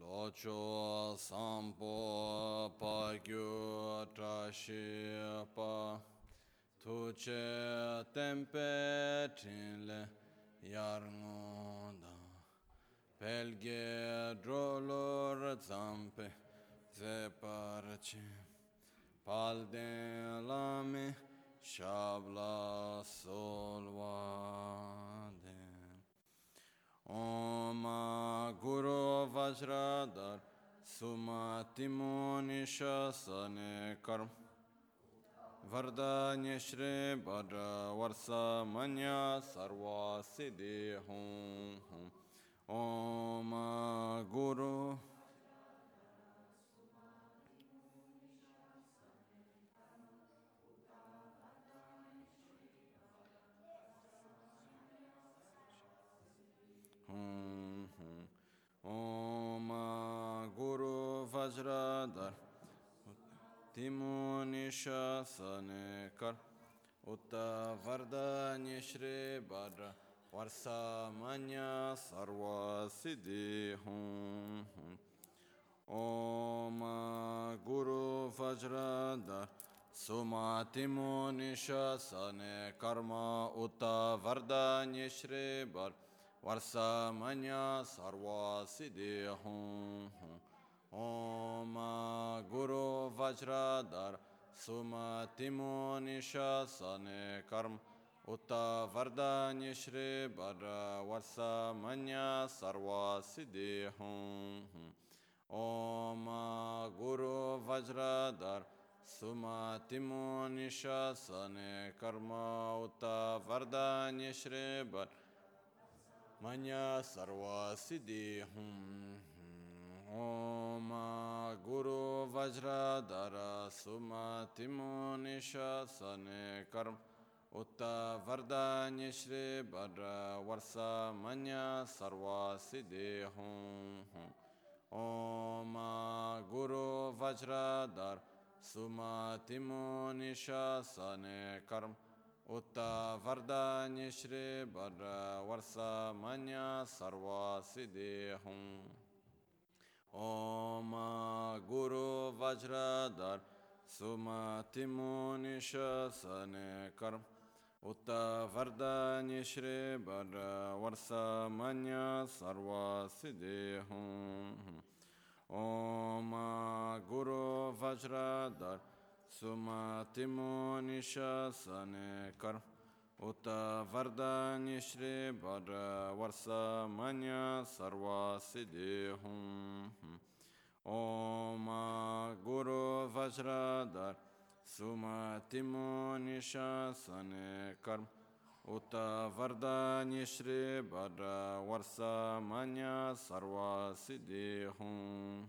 locho sampo pa gyu pa tuche tempe trinle yar pelge drolor zampe zeparche. Palden lame shabla solvade Om Guru Vajradhar Sumatimo Nishasane Karm Vardanya Shri Bhadra Varsa Manya Sarva Siddhi Hum Om Guru Om Guru Vajradhar Timunisha Sanekar Utta Vardanya Shri Bhadra Varsa Manya Sarva Siddhi Hum Om Guru Vajradhar Sumatimunisha Sane Varsamanya Sarva Siddhi Om Guru Vajradhar Sumatimo Nishasane Karm Utta Vardanya Shri Bhadra Varsamanya Sarva Siddhi Om Guru Vajradhar Sumatimo Nishasane Karma Utta Vardanya Shri Bhadra Manya Sarva Siddhi Om Guru Vajradhara Sumatimo Nishasane Karm Utta Vardanya Shri Bhadra Varsa Manya Sarva Siddhi Om Guru Vajradhar Sumatimo Nishasane Karm Utta Vardanya Shri Bhadra Varsa Manya Sarva Siddhi Hum Om Guru Vajradhar Sumatimo Nishasane Karm Utta Vardanya Shri Bhadra Varsa Manya Sarva Siddhi Hum Om Guru Vajradhar Sumatimo Nishasane Kar Uta Vardanya Shri Bhadra Varsa Manya Sarva Siddhi Hum Om Guru Vajradhar Sumatimo Nishasane Kar Uta Vardanya Shri Bhadra Varsa Manya Sarva Siddhi Hum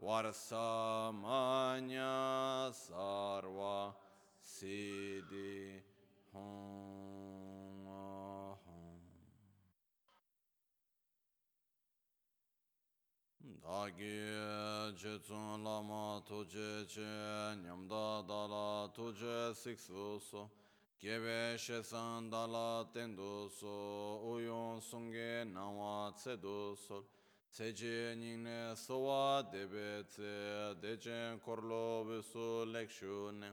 Varsamanya Sarva Siddhi Hum Dagi Jetsun Lama Tuje Che Nyamda Dala Tuje Siksu So. Gebe Shesan Dala Tendu So Uyon Sunge Nawa Tsedu So Seche nyingne sowa debe tse, dechen korlo wisu lekshu ne,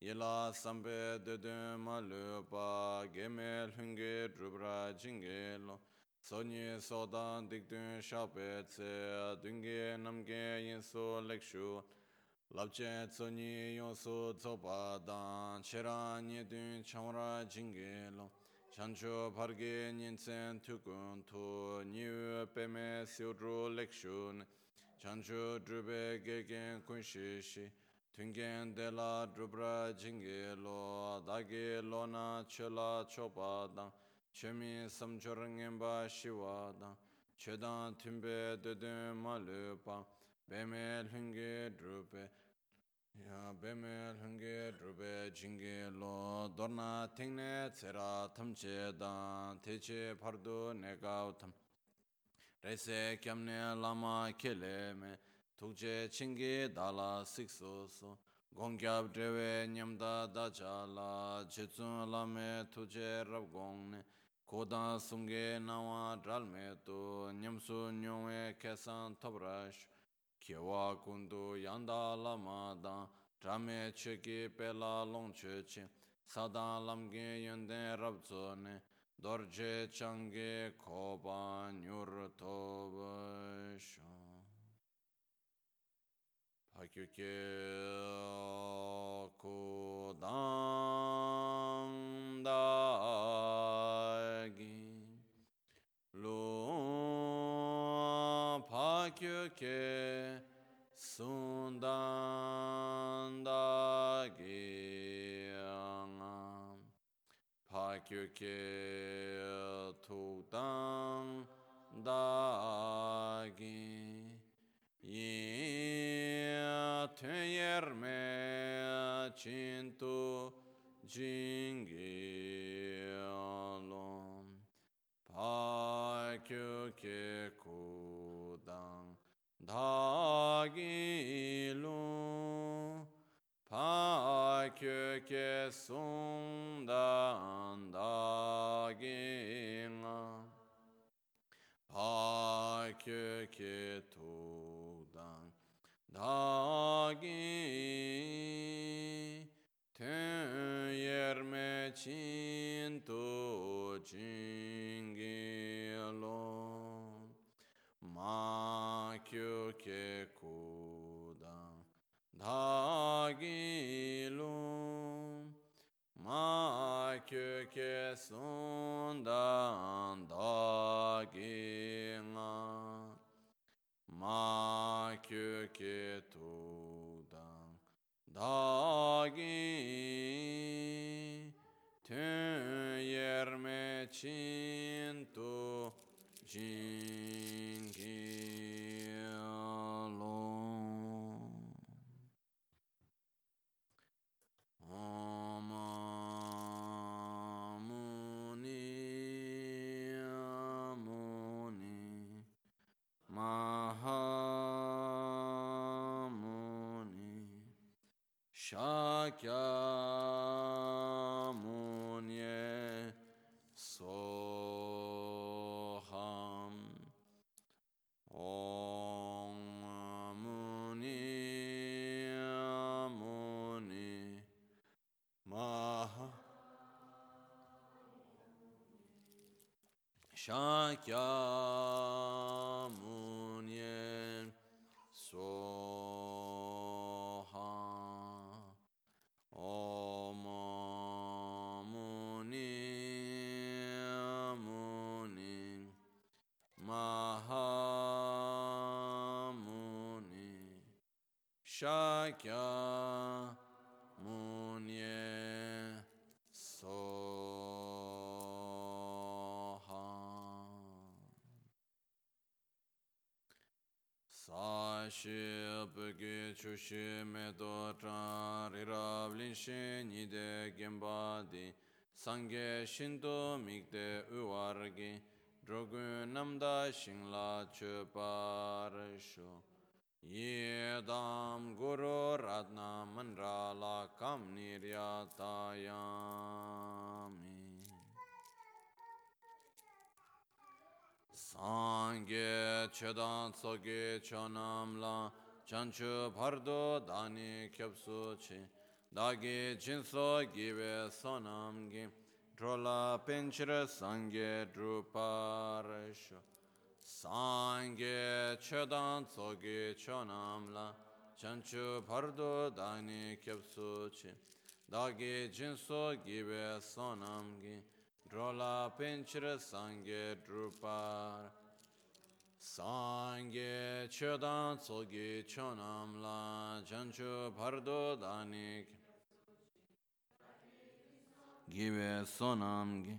yela sampe dedun ma lupa, geme lhunge drubra jinge lo, sonye sodan dikdun shape tse, dunge namge yinsu lekshu, labche tsonye yonsu tsopa dan, chera nye dun chamra jinge lo, Shancho parge nyinsen tukun tu niyu peme siudru lekshun. Shancho drube gegen kunshishi. Tungen de la drubra jingi lo. Dagi lo na chela chopa dang. Chemi samchor ngenpa shiwa dang. Chedan timbe dedun malupa. Peme lungi drube. Ya bēmē lhēngē drupē jīngē lō dōrnā tēngnē tsērā tamchē dāng tēchē pārdu nēgāw tam. Rēsē kiamnē lāma kēlē mē tūkchē chīngē dālā sīksō sō. Gōngyāb drēwē ñamdā dāchā lā chēchūn lāmē tūchē rāb gōng nē. Kōdāng sūngē nāwā drāl mē tū ñamsū nyōwē kēsān tōp rāsh. Kiewa kundu yanda lama dan, drame cheki pela long chechi, sadan lamge yenden rab ne, dorje change koba nyur toba shon. Pakyuke kudan dagi, lo pakyuke sundanda geanga pakyo ke tudang da gi ye tyer me chintu jingge alon pakyo ke dagilu pa kyo ke sung dan daginga pa kyo ke tu dan dagi ten yerme chin tu jingilo ma kyo ke kudan dagilu ma kyo ke sundan daginga ma kyo ke tudan dagi ten yerme chintu Jingilo. Shakyamuni Soham. Om Muni Muni Maha. Shakyamuni Shakya Munye Soha. Sashi Pagi Chushi Medo Rira Blinshin Nide Gembadi Sangye Shinto Mikde Uwargi Drogun Namda Shingla Chuparisho Yedam Guru Ratna Mandrala Kam Niryatayami. Sangye Chedan Tsoge Chonamla Chanchu Bhardo Dani Kyapsu Chi. Dagi Jinso Give Sonamgi Drola Pinchira Sangye Druparasho Sangye Chedan Tsoge Chonamla Chanchu Pardo Dani Kyapsu Chi Dagi Jinso Give Sonamgi Drola Pinchira Sangye Drupar. Sangye Chodan Tsogi Chonamla Chanchu Pardo Danik Give Sonamgi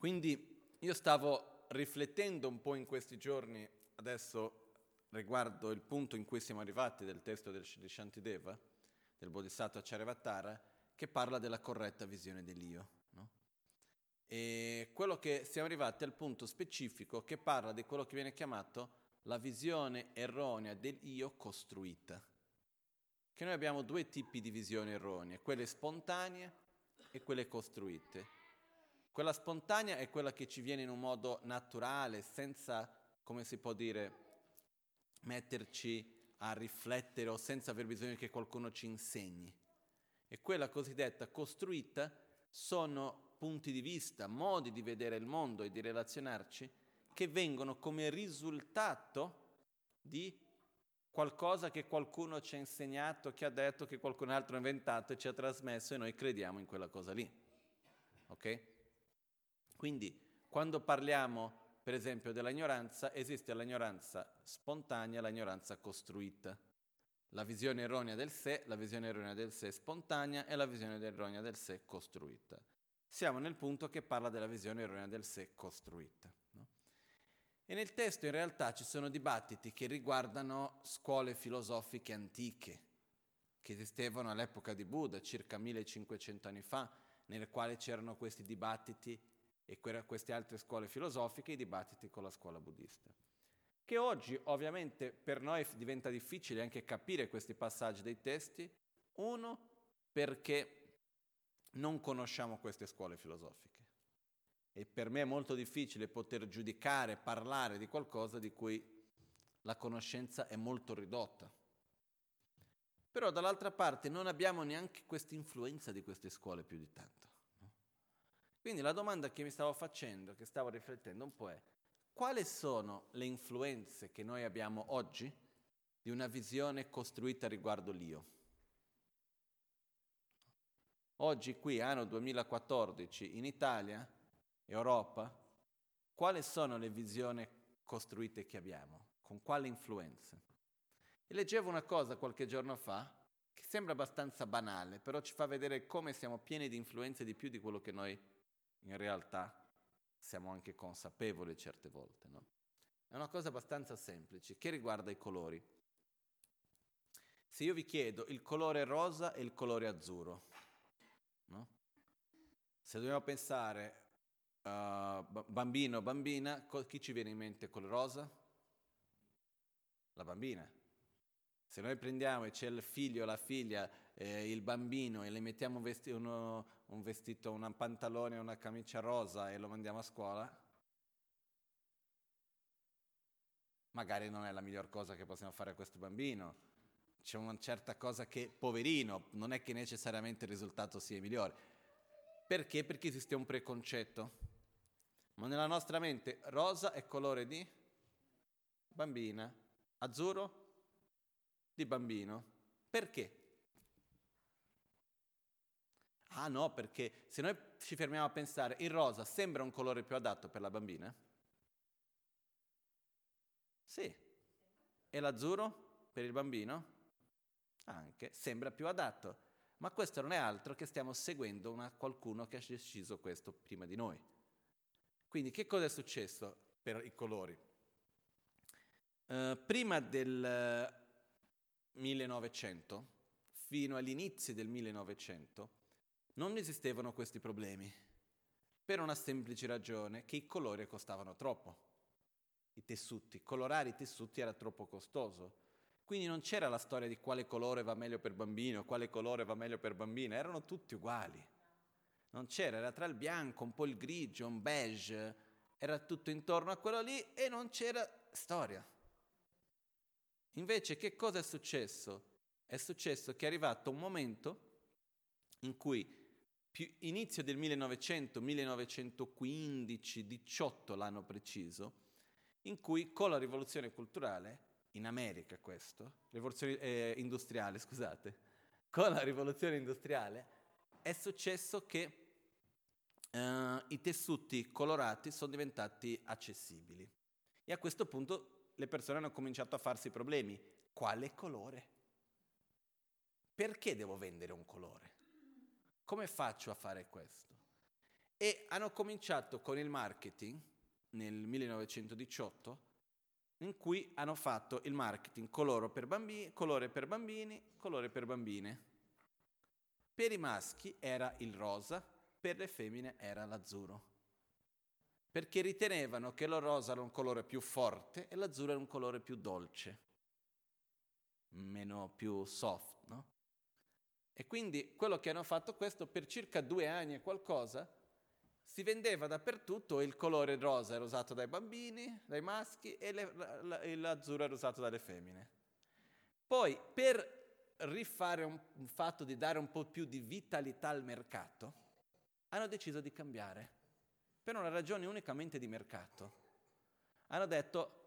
Quindi io stavo riflettendo un po' in questi giorni, adesso riguardo il punto in cui siamo arrivati del testo del, di Shantideva, del Bodhisattva Charyavatara, che parla della corretta visione dell'io. No? E quello che siamo arrivati al punto specifico che parla di quello che viene chiamato la visione erronea dell'io costruita. Che noi abbiamo due tipi di visioni erronee, quelle spontanee e quelle costruite. Quella spontanea è quella che ci viene in un modo naturale, senza, come si può dire, metterci a riflettere o senza aver bisogno che qualcuno ci insegni. E quella cosiddetta costruita sono punti di vista, modi di vedere il mondo e di relazionarci che vengono come risultato di qualcosa che qualcuno ci ha insegnato, che ha detto, che qualcun altro ha inventato e ci ha trasmesso e noi crediamo in quella cosa lì. Ok? Quindi quando parliamo per esempio dell'ignoranza, esiste l'ignoranza spontanea e l'ignoranza costruita. La visione erronea del sé, la visione erronea del sé spontanea e la visione erronea del sé costruita. Siamo nel punto che parla della visione erronea del sé costruita. No? E nel testo in realtà ci sono dibattiti che riguardano scuole filosofiche antiche, che esistevano all'epoca di Buddha, circa 1500 anni fa, nelle quali c'erano questi dibattiti e queste altre scuole filosofiche, i dibattiti con la scuola buddista. Che oggi ovviamente per noi diventa difficile anche capire questi passaggi dei testi, uno perché non conosciamo queste scuole filosofiche e per me è molto difficile poter giudicare, parlare di qualcosa di cui la conoscenza è molto ridotta. Però dall'altra parte non abbiamo neanche questa influenza di queste scuole più di tanto. Quindi la domanda che mi stavo facendo, che stavo riflettendo un po' è, quali sono le influenze che noi abbiamo oggi di una visione costruita riguardo l'io? Oggi qui, anno 2014, in Italia, Europa, quali sono le visioni costruite che abbiamo? Con quali influenze? E leggevo una cosa qualche giorno fa che sembra abbastanza banale, però ci fa vedere come siamo pieni di influenze di più di quello che noi in realtà siamo anche consapevoli certe volte. No? È una cosa abbastanza semplice che riguarda i colori. Se io vi chiedo il colore rosa e il colore azzurro, no? se dobbiamo pensare uh, bambino, bambina, chi ci viene in mente col rosa? La bambina. Se noi prendiamo e c'è il figlio o la figlia, eh, il bambino, e le mettiamo un, vesti- uno, un vestito, un pantalone una camicia rosa e lo mandiamo a scuola, magari non è la miglior cosa che possiamo fare a questo bambino. C'è una certa cosa che, poverino, non è che necessariamente il risultato sia migliore. Perché? Perché esiste un preconcetto. Ma nella nostra mente rosa è colore di bambina, azzurro di bambino. Perché? Ah no, perché se noi ci fermiamo a pensare, il rosa sembra un colore più adatto per la bambina? Sì. E l'azzurro per il bambino? Anche, sembra più adatto. Ma questo non è altro che stiamo seguendo una, qualcuno che ha deciso questo prima di noi. Quindi che cosa è successo per i colori? Uh, prima del 1900, fino all'inizio del 1900, non esistevano questi problemi, per una semplice ragione che i colori costavano troppo. I tessuti, colorare i tessuti era troppo costoso. Quindi non c'era la storia di quale colore va meglio per bambino, quale colore va meglio per bambina, erano tutti uguali. Non c'era, era tra il bianco, un po' il grigio, un beige, era tutto intorno a quello lì e non c'era storia. Invece che cosa è successo? È successo che è arrivato un momento in cui più, inizio del 1900, 1915, 18 l'anno preciso, in cui con la rivoluzione culturale in America questo, rivoluzione eh, industriale, scusate, con la rivoluzione industriale è successo che eh, i tessuti colorati sono diventati accessibili e a questo punto le persone hanno cominciato a farsi problemi. Quale colore? Perché devo vendere un colore? Come faccio a fare questo? E hanno cominciato con il marketing nel 1918 in cui hanno fatto il marketing per bambini, colore per bambini, colore per bambine. Per i maschi era il rosa, per le femmine era l'azzurro. Perché ritenevano che il rosa era un colore più forte e l'azzurro era un colore più dolce, meno più soft, no? E quindi quello che hanno fatto questo per circa due anni e qualcosa si vendeva dappertutto il colore rosa era usato dai bambini, dai maschi e le, l'azzurro era usato dalle femmine. Poi per rifare un, un fatto di dare un po' più di vitalità al mercato, hanno deciso di cambiare, per una ragione unicamente di mercato. Hanno detto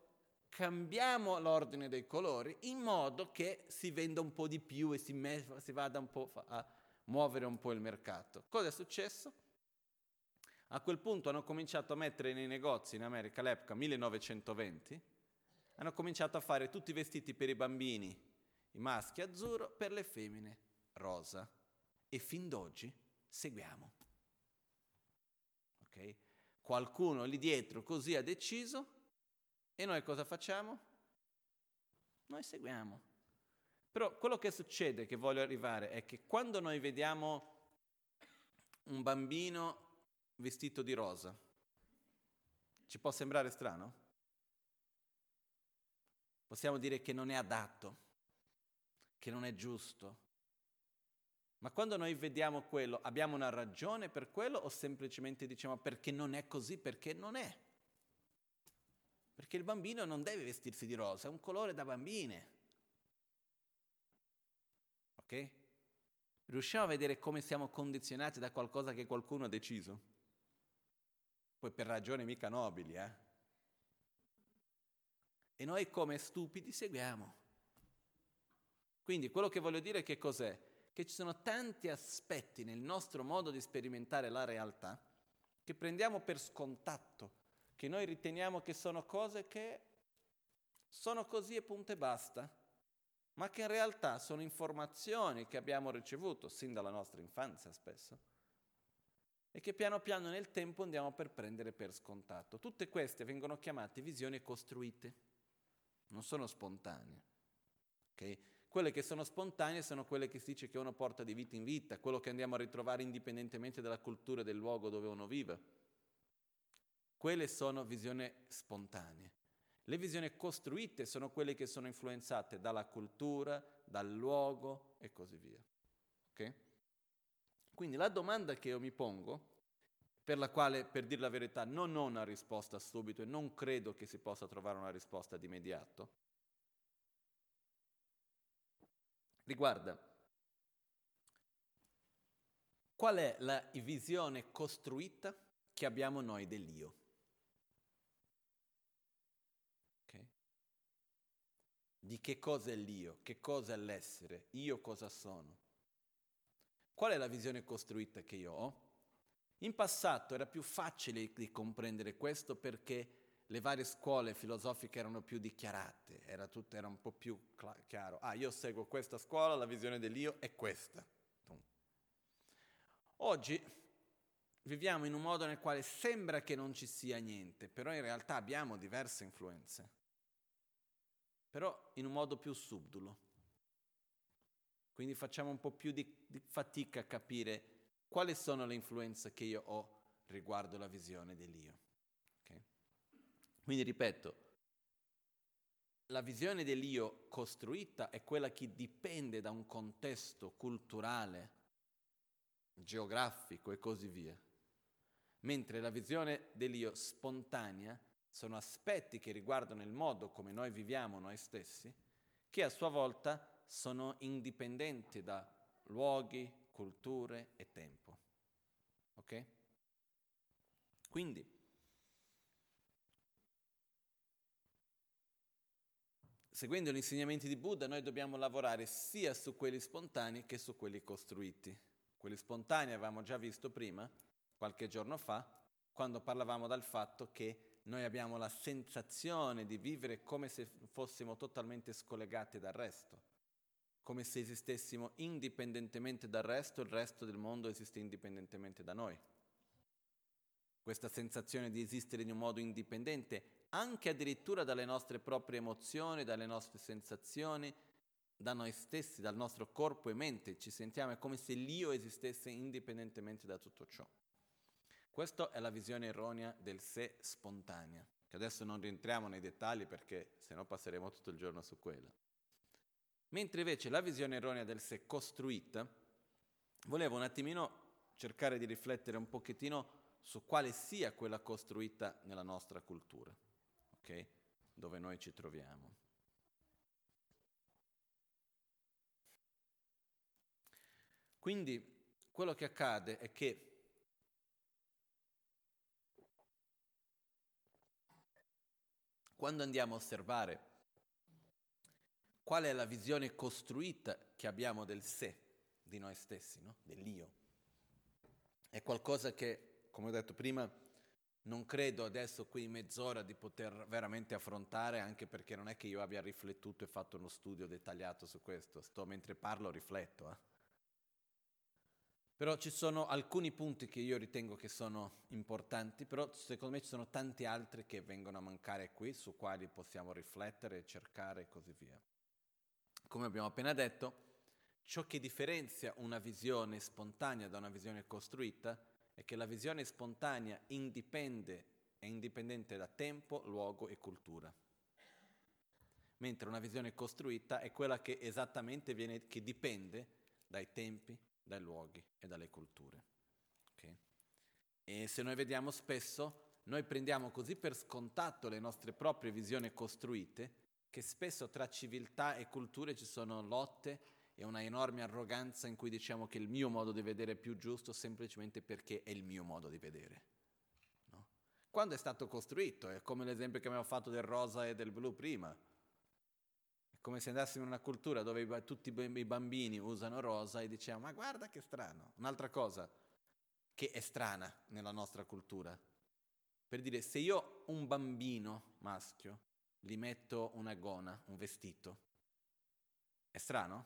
cambiamo l'ordine dei colori in modo che si venda un po' di più e si, me- si vada un po' a muovere un po' il mercato. Cosa è successo? A quel punto hanno cominciato a mettere nei negozi in America all'epoca 1920, hanno cominciato a fare tutti i vestiti per i bambini, i maschi azzurro, per le femmine rosa. E fin d'oggi seguiamo. Okay? Qualcuno lì dietro così ha deciso e noi cosa facciamo? Noi seguiamo. Però quello che succede, che voglio arrivare, è che quando noi vediamo un bambino vestito di rosa. Ci può sembrare strano? Possiamo dire che non è adatto, che non è giusto. Ma quando noi vediamo quello, abbiamo una ragione per quello o semplicemente diciamo perché non è così, perché non è? Perché il bambino non deve vestirsi di rosa, è un colore da bambine. Ok? Riusciamo a vedere come siamo condizionati da qualcosa che qualcuno ha deciso? poi per ragioni mica nobili, eh? E noi come stupidi seguiamo. Quindi quello che voglio dire che cos'è? Che ci sono tanti aspetti nel nostro modo di sperimentare la realtà che prendiamo per scontato, che noi riteniamo che sono cose che sono così e punto e basta, ma che in realtà sono informazioni che abbiamo ricevuto sin dalla nostra infanzia spesso e che piano piano nel tempo andiamo per prendere per scontato. Tutte queste vengono chiamate visioni costruite, non sono spontanee. Okay? Quelle che sono spontanee sono quelle che si dice che uno porta di vita in vita, quello che andiamo a ritrovare indipendentemente dalla cultura e del luogo dove uno vive. Quelle sono visioni spontanee. Le visioni costruite sono quelle che sono influenzate dalla cultura, dal luogo e così via. Okay? Quindi la domanda che io mi pongo, per la quale, per dire la verità, non ho una risposta subito e non credo che si possa trovare una risposta di immediato, riguarda qual è la visione costruita che abbiamo noi dell'io. Okay? Di che cosa è l'io, che cosa è l'essere, io cosa sono. Qual è la visione costruita che io ho? In passato era più facile di comprendere questo perché le varie scuole filosofiche erano più dichiarate, era tutto era un po' più chiaro. Ah, io seguo questa scuola, la visione dell'io è questa. Oggi viviamo in un modo nel quale sembra che non ci sia niente, però in realtà abbiamo diverse influenze, però in un modo più subdolo. Quindi facciamo un po' più di, di fatica a capire quali sono le influenze che io ho riguardo la visione dell'io. Okay? Quindi ripeto, la visione dell'io costruita è quella che dipende da un contesto culturale, geografico e così via. Mentre la visione dell'io spontanea sono aspetti che riguardano il modo come noi viviamo noi stessi, che a sua volta sono indipendenti da luoghi, culture e tempo. Ok? Quindi, seguendo gli insegnamenti di Buddha, noi dobbiamo lavorare sia su quelli spontanei che su quelli costruiti. Quelli spontanei avevamo già visto prima, qualche giorno fa, quando parlavamo del fatto che noi abbiamo la sensazione di vivere come se fossimo totalmente scollegati dal resto, come se esistessimo indipendentemente dal resto, il resto del mondo esiste indipendentemente da noi. Questa sensazione di esistere in un modo indipendente anche addirittura dalle nostre proprie emozioni, dalle nostre sensazioni, da noi stessi, dal nostro corpo e mente. Ci sentiamo come se l'io esistesse indipendentemente da tutto ciò. Questa è la visione erronea del sé spontanea, che adesso non rientriamo nei dettagli perché sennò passeremo tutto il giorno su quella. Mentre invece la visione erronea del sé costruita, volevo un attimino cercare di riflettere un pochettino su quale sia quella costruita nella nostra cultura okay? dove noi ci troviamo. Quindi quello che accade è che quando andiamo a osservare qual è la visione costruita che abbiamo del sé, di noi stessi, no? dell'io, è qualcosa che, come ho detto prima, non credo adesso qui in mezz'ora di poter veramente affrontare, anche perché non è che io abbia riflettuto e fatto uno studio dettagliato su questo, sto mentre parlo rifletto. Eh. Però ci sono alcuni punti che io ritengo che sono importanti, però secondo me ci sono tanti altri che vengono a mancare qui, su quali possiamo riflettere, cercare e così via. Come abbiamo appena detto, ciò che differenzia una visione spontanea da una visione costruita è che la visione spontanea indipende, è indipendente da tempo, luogo e cultura. Mentre una visione costruita è quella che esattamente viene, che dipende dai tempi, dai luoghi e dalle culture. Okay? E se noi vediamo spesso, noi prendiamo così per scontato le nostre proprie visioni costruite, che spesso tra civiltà e culture ci sono lotte e una enorme arroganza in cui diciamo che il mio modo di vedere è più giusto semplicemente perché è il mio modo di vedere. No? Quando è stato costruito, è come l'esempio che abbiamo fatto del rosa e del blu prima. Come se andassimo in una cultura dove tutti i bambini usano rosa e diciamo ma guarda che strano. Un'altra cosa che è strana nella nostra cultura. Per dire, se io un bambino maschio gli metto una gona, un vestito, è strano?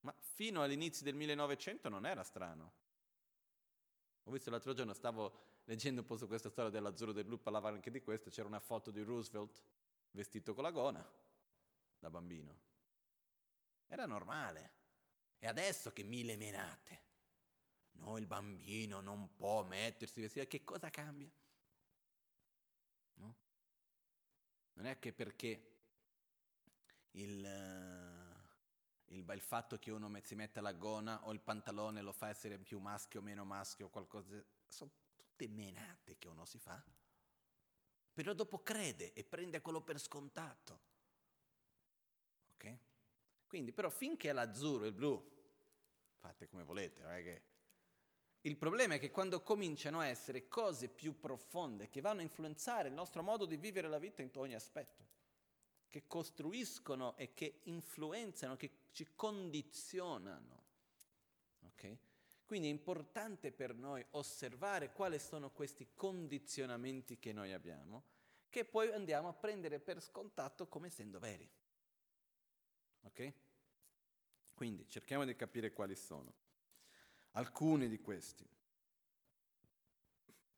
Ma fino all'inizio del 1900 non era strano. Ho visto l'altro giorno, stavo leggendo un po' su questa storia dell'azzurro del blu, parlava anche di questo, c'era una foto di Roosevelt vestito con la gona da bambino. Era normale. E adesso che mille menate. No, il bambino non può mettersi vestito. Che cosa cambia? No? Non è che perché il il, il fatto che uno si metta la gona o il pantalone lo fa essere più maschio o meno maschio o qualcosa, sono tutte menate che uno si fa. Però dopo crede e prende quello per scontato. Quindi, però, finché l'azzurro e il blu, fate come volete, non è che... Il problema è che quando cominciano a essere cose più profonde che vanno a influenzare il nostro modo di vivere la vita in ogni aspetto, che costruiscono e che influenzano, che ci condizionano. Okay? Quindi è importante per noi osservare quali sono questi condizionamenti che noi abbiamo, che poi andiamo a prendere per scontato come essendo veri. Ok? Quindi cerchiamo di capire quali sono. Alcuni di questi.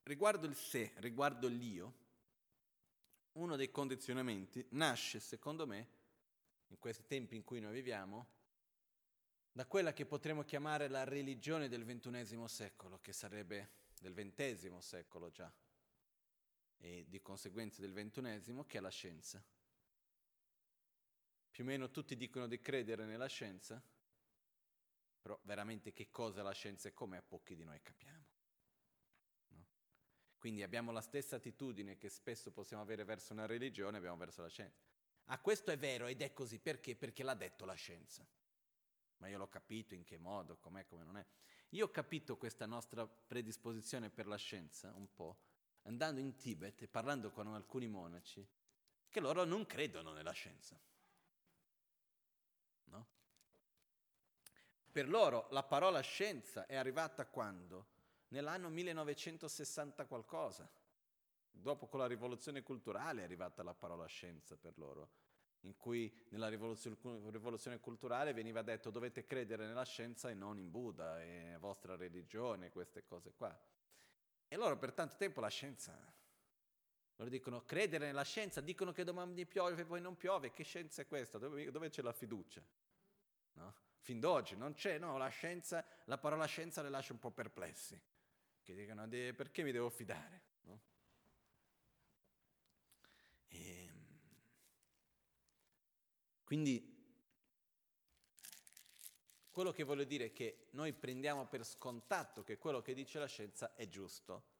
Riguardo il sé, riguardo l'io, uno dei condizionamenti nasce, secondo me, in questi tempi in cui noi viviamo, da quella che potremmo chiamare la religione del ventunesimo secolo, che sarebbe del ventesimo secolo già, e di conseguenza del ventunesimo, che è la scienza. Più o meno tutti dicono di credere nella scienza, però veramente che cosa è la scienza e come a pochi di noi capiamo. Quindi abbiamo la stessa attitudine che spesso possiamo avere verso una religione, abbiamo verso la scienza. Ah, questo è vero ed è così perché? Perché l'ha detto la scienza. Ma io l'ho capito in che modo, com'è, come non è. Io ho capito questa nostra predisposizione per la scienza un po' andando in Tibet e parlando con alcuni monaci che loro non credono nella scienza. No? Per loro la parola scienza è arrivata quando? Nell'anno 1960 qualcosa. Dopo con la rivoluzione culturale è arrivata la parola scienza per loro, in cui nella rivoluzione, culturale veniva detto dovete credere nella scienza e non in Buddha e vostra religione, queste cose qua. E loro per tanto tempo la scienza, loro dicono credere nella scienza, dicono che domani piove e poi non piove, che scienza è questa? Dove, dove c'è la fiducia? No? Fin d'oggi non c'è, no, la scienza, la parola scienza le lascia un po' perplessi, che dicono perché mi devo fidare? No? E, ehm, quindi quello che voglio dire è che noi prendiamo per scontato che quello che dice la scienza è giusto,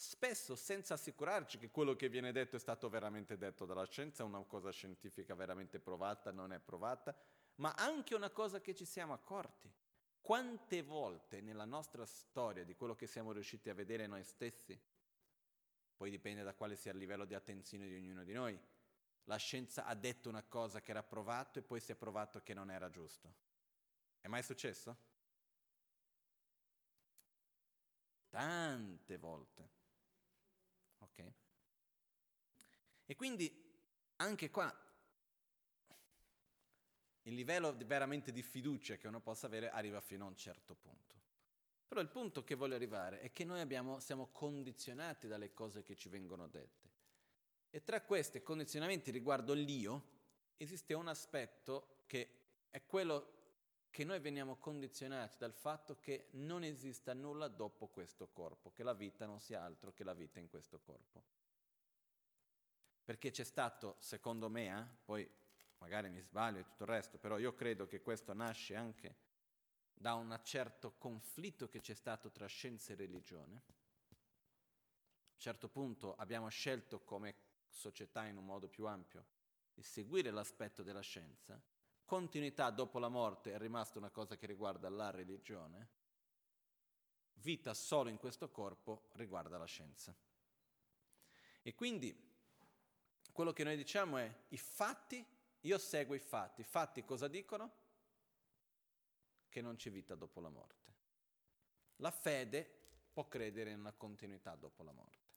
spesso senza assicurarci che quello che viene detto è stato veramente detto dalla scienza, una cosa scientifica veramente provata, non è provata, ma anche una cosa che ci siamo accorti. Quante volte nella nostra storia di quello che siamo riusciti a vedere noi stessi, poi dipende da quale sia il livello di attenzione di ognuno di noi, la scienza ha detto una cosa che era provato e poi si è provato che non era giusto. È mai successo? Tante volte. Ok? E quindi anche qua il livello veramente di fiducia che uno possa avere arriva fino a un certo punto. Però il punto che voglio arrivare è che noi abbiamo, siamo condizionati dalle cose che ci vengono dette. E tra questi condizionamenti riguardo l'io esiste un aspetto che è quello che noi veniamo condizionati dal fatto che non esista nulla dopo questo corpo, che la vita non sia altro che la vita in questo corpo. Perché c'è stato, secondo me, eh, poi magari mi sbaglio e tutto il resto, però io credo che questo nasce anche da un certo conflitto che c'è stato tra scienza e religione. A un certo punto abbiamo scelto come società in un modo più ampio di seguire l'aspetto della scienza continuità dopo la morte è rimasta una cosa che riguarda la religione, vita solo in questo corpo riguarda la scienza. E quindi quello che noi diciamo è i fatti, io seguo i fatti, i fatti cosa dicono? Che non c'è vita dopo la morte. La fede può credere in una continuità dopo la morte.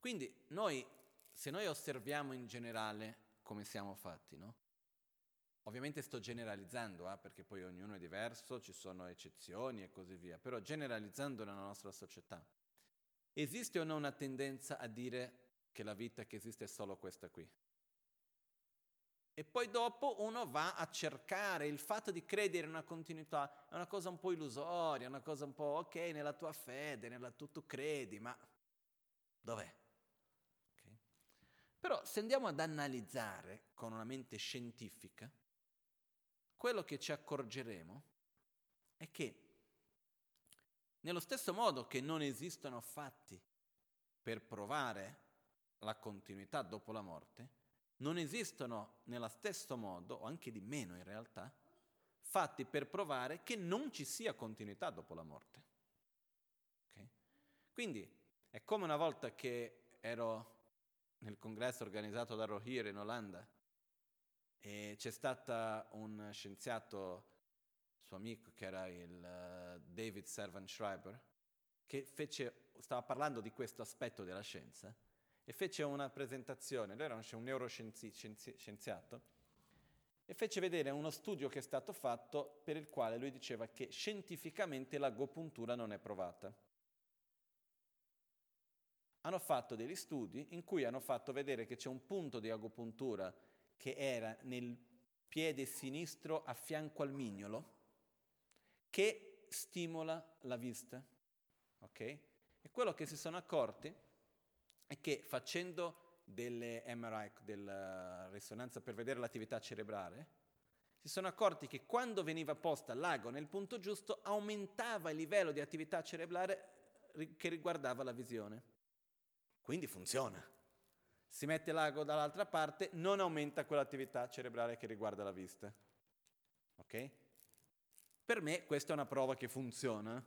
Quindi noi, se noi osserviamo in generale come siamo fatti, no? Ovviamente sto generalizzando, eh, perché poi ognuno è diverso, ci sono eccezioni e così via, però generalizzando nella nostra società, esiste o no una tendenza a dire che la vita che esiste è solo questa qui? E poi dopo uno va a cercare il fatto di credere in una continuità, è una cosa un po' illusoria, una cosa un po' ok, nella tua fede, nella tu, tu credi, ma dov'è? Okay. Però se andiamo ad analizzare con una mente scientifica, quello che ci accorgeremo è che nello stesso modo che non esistono fatti per provare la continuità dopo la morte, non esistono nello stesso modo, o anche di meno in realtà, fatti per provare che non ci sia continuità dopo la morte. Okay? Quindi è come una volta che ero nel congresso organizzato da Rohir in Olanda e c'è stato un scienziato, suo amico, che era il uh, David Servan Schreiber, che fece, stava parlando di questo aspetto della scienza e fece una presentazione, lui era un neuroscienziato, e fece vedere uno studio che è stato fatto per il quale lui diceva che scientificamente l'agopuntura non è provata. Hanno fatto degli studi in cui hanno fatto vedere che c'è un punto di agopuntura che era nel piede sinistro a fianco al mignolo, che stimola la vista. Ok? E quello che si sono accorti è che facendo delle MRI, della risonanza per vedere l'attività cerebrale, si sono accorti che quando veniva posta l'ago nel punto giusto aumentava il livello di attività cerebrale che riguardava la visione. Quindi funziona si mette l'ago dall'altra parte, non aumenta quell'attività cerebrale che riguarda la vista. Ok? Per me questa è una prova che funziona.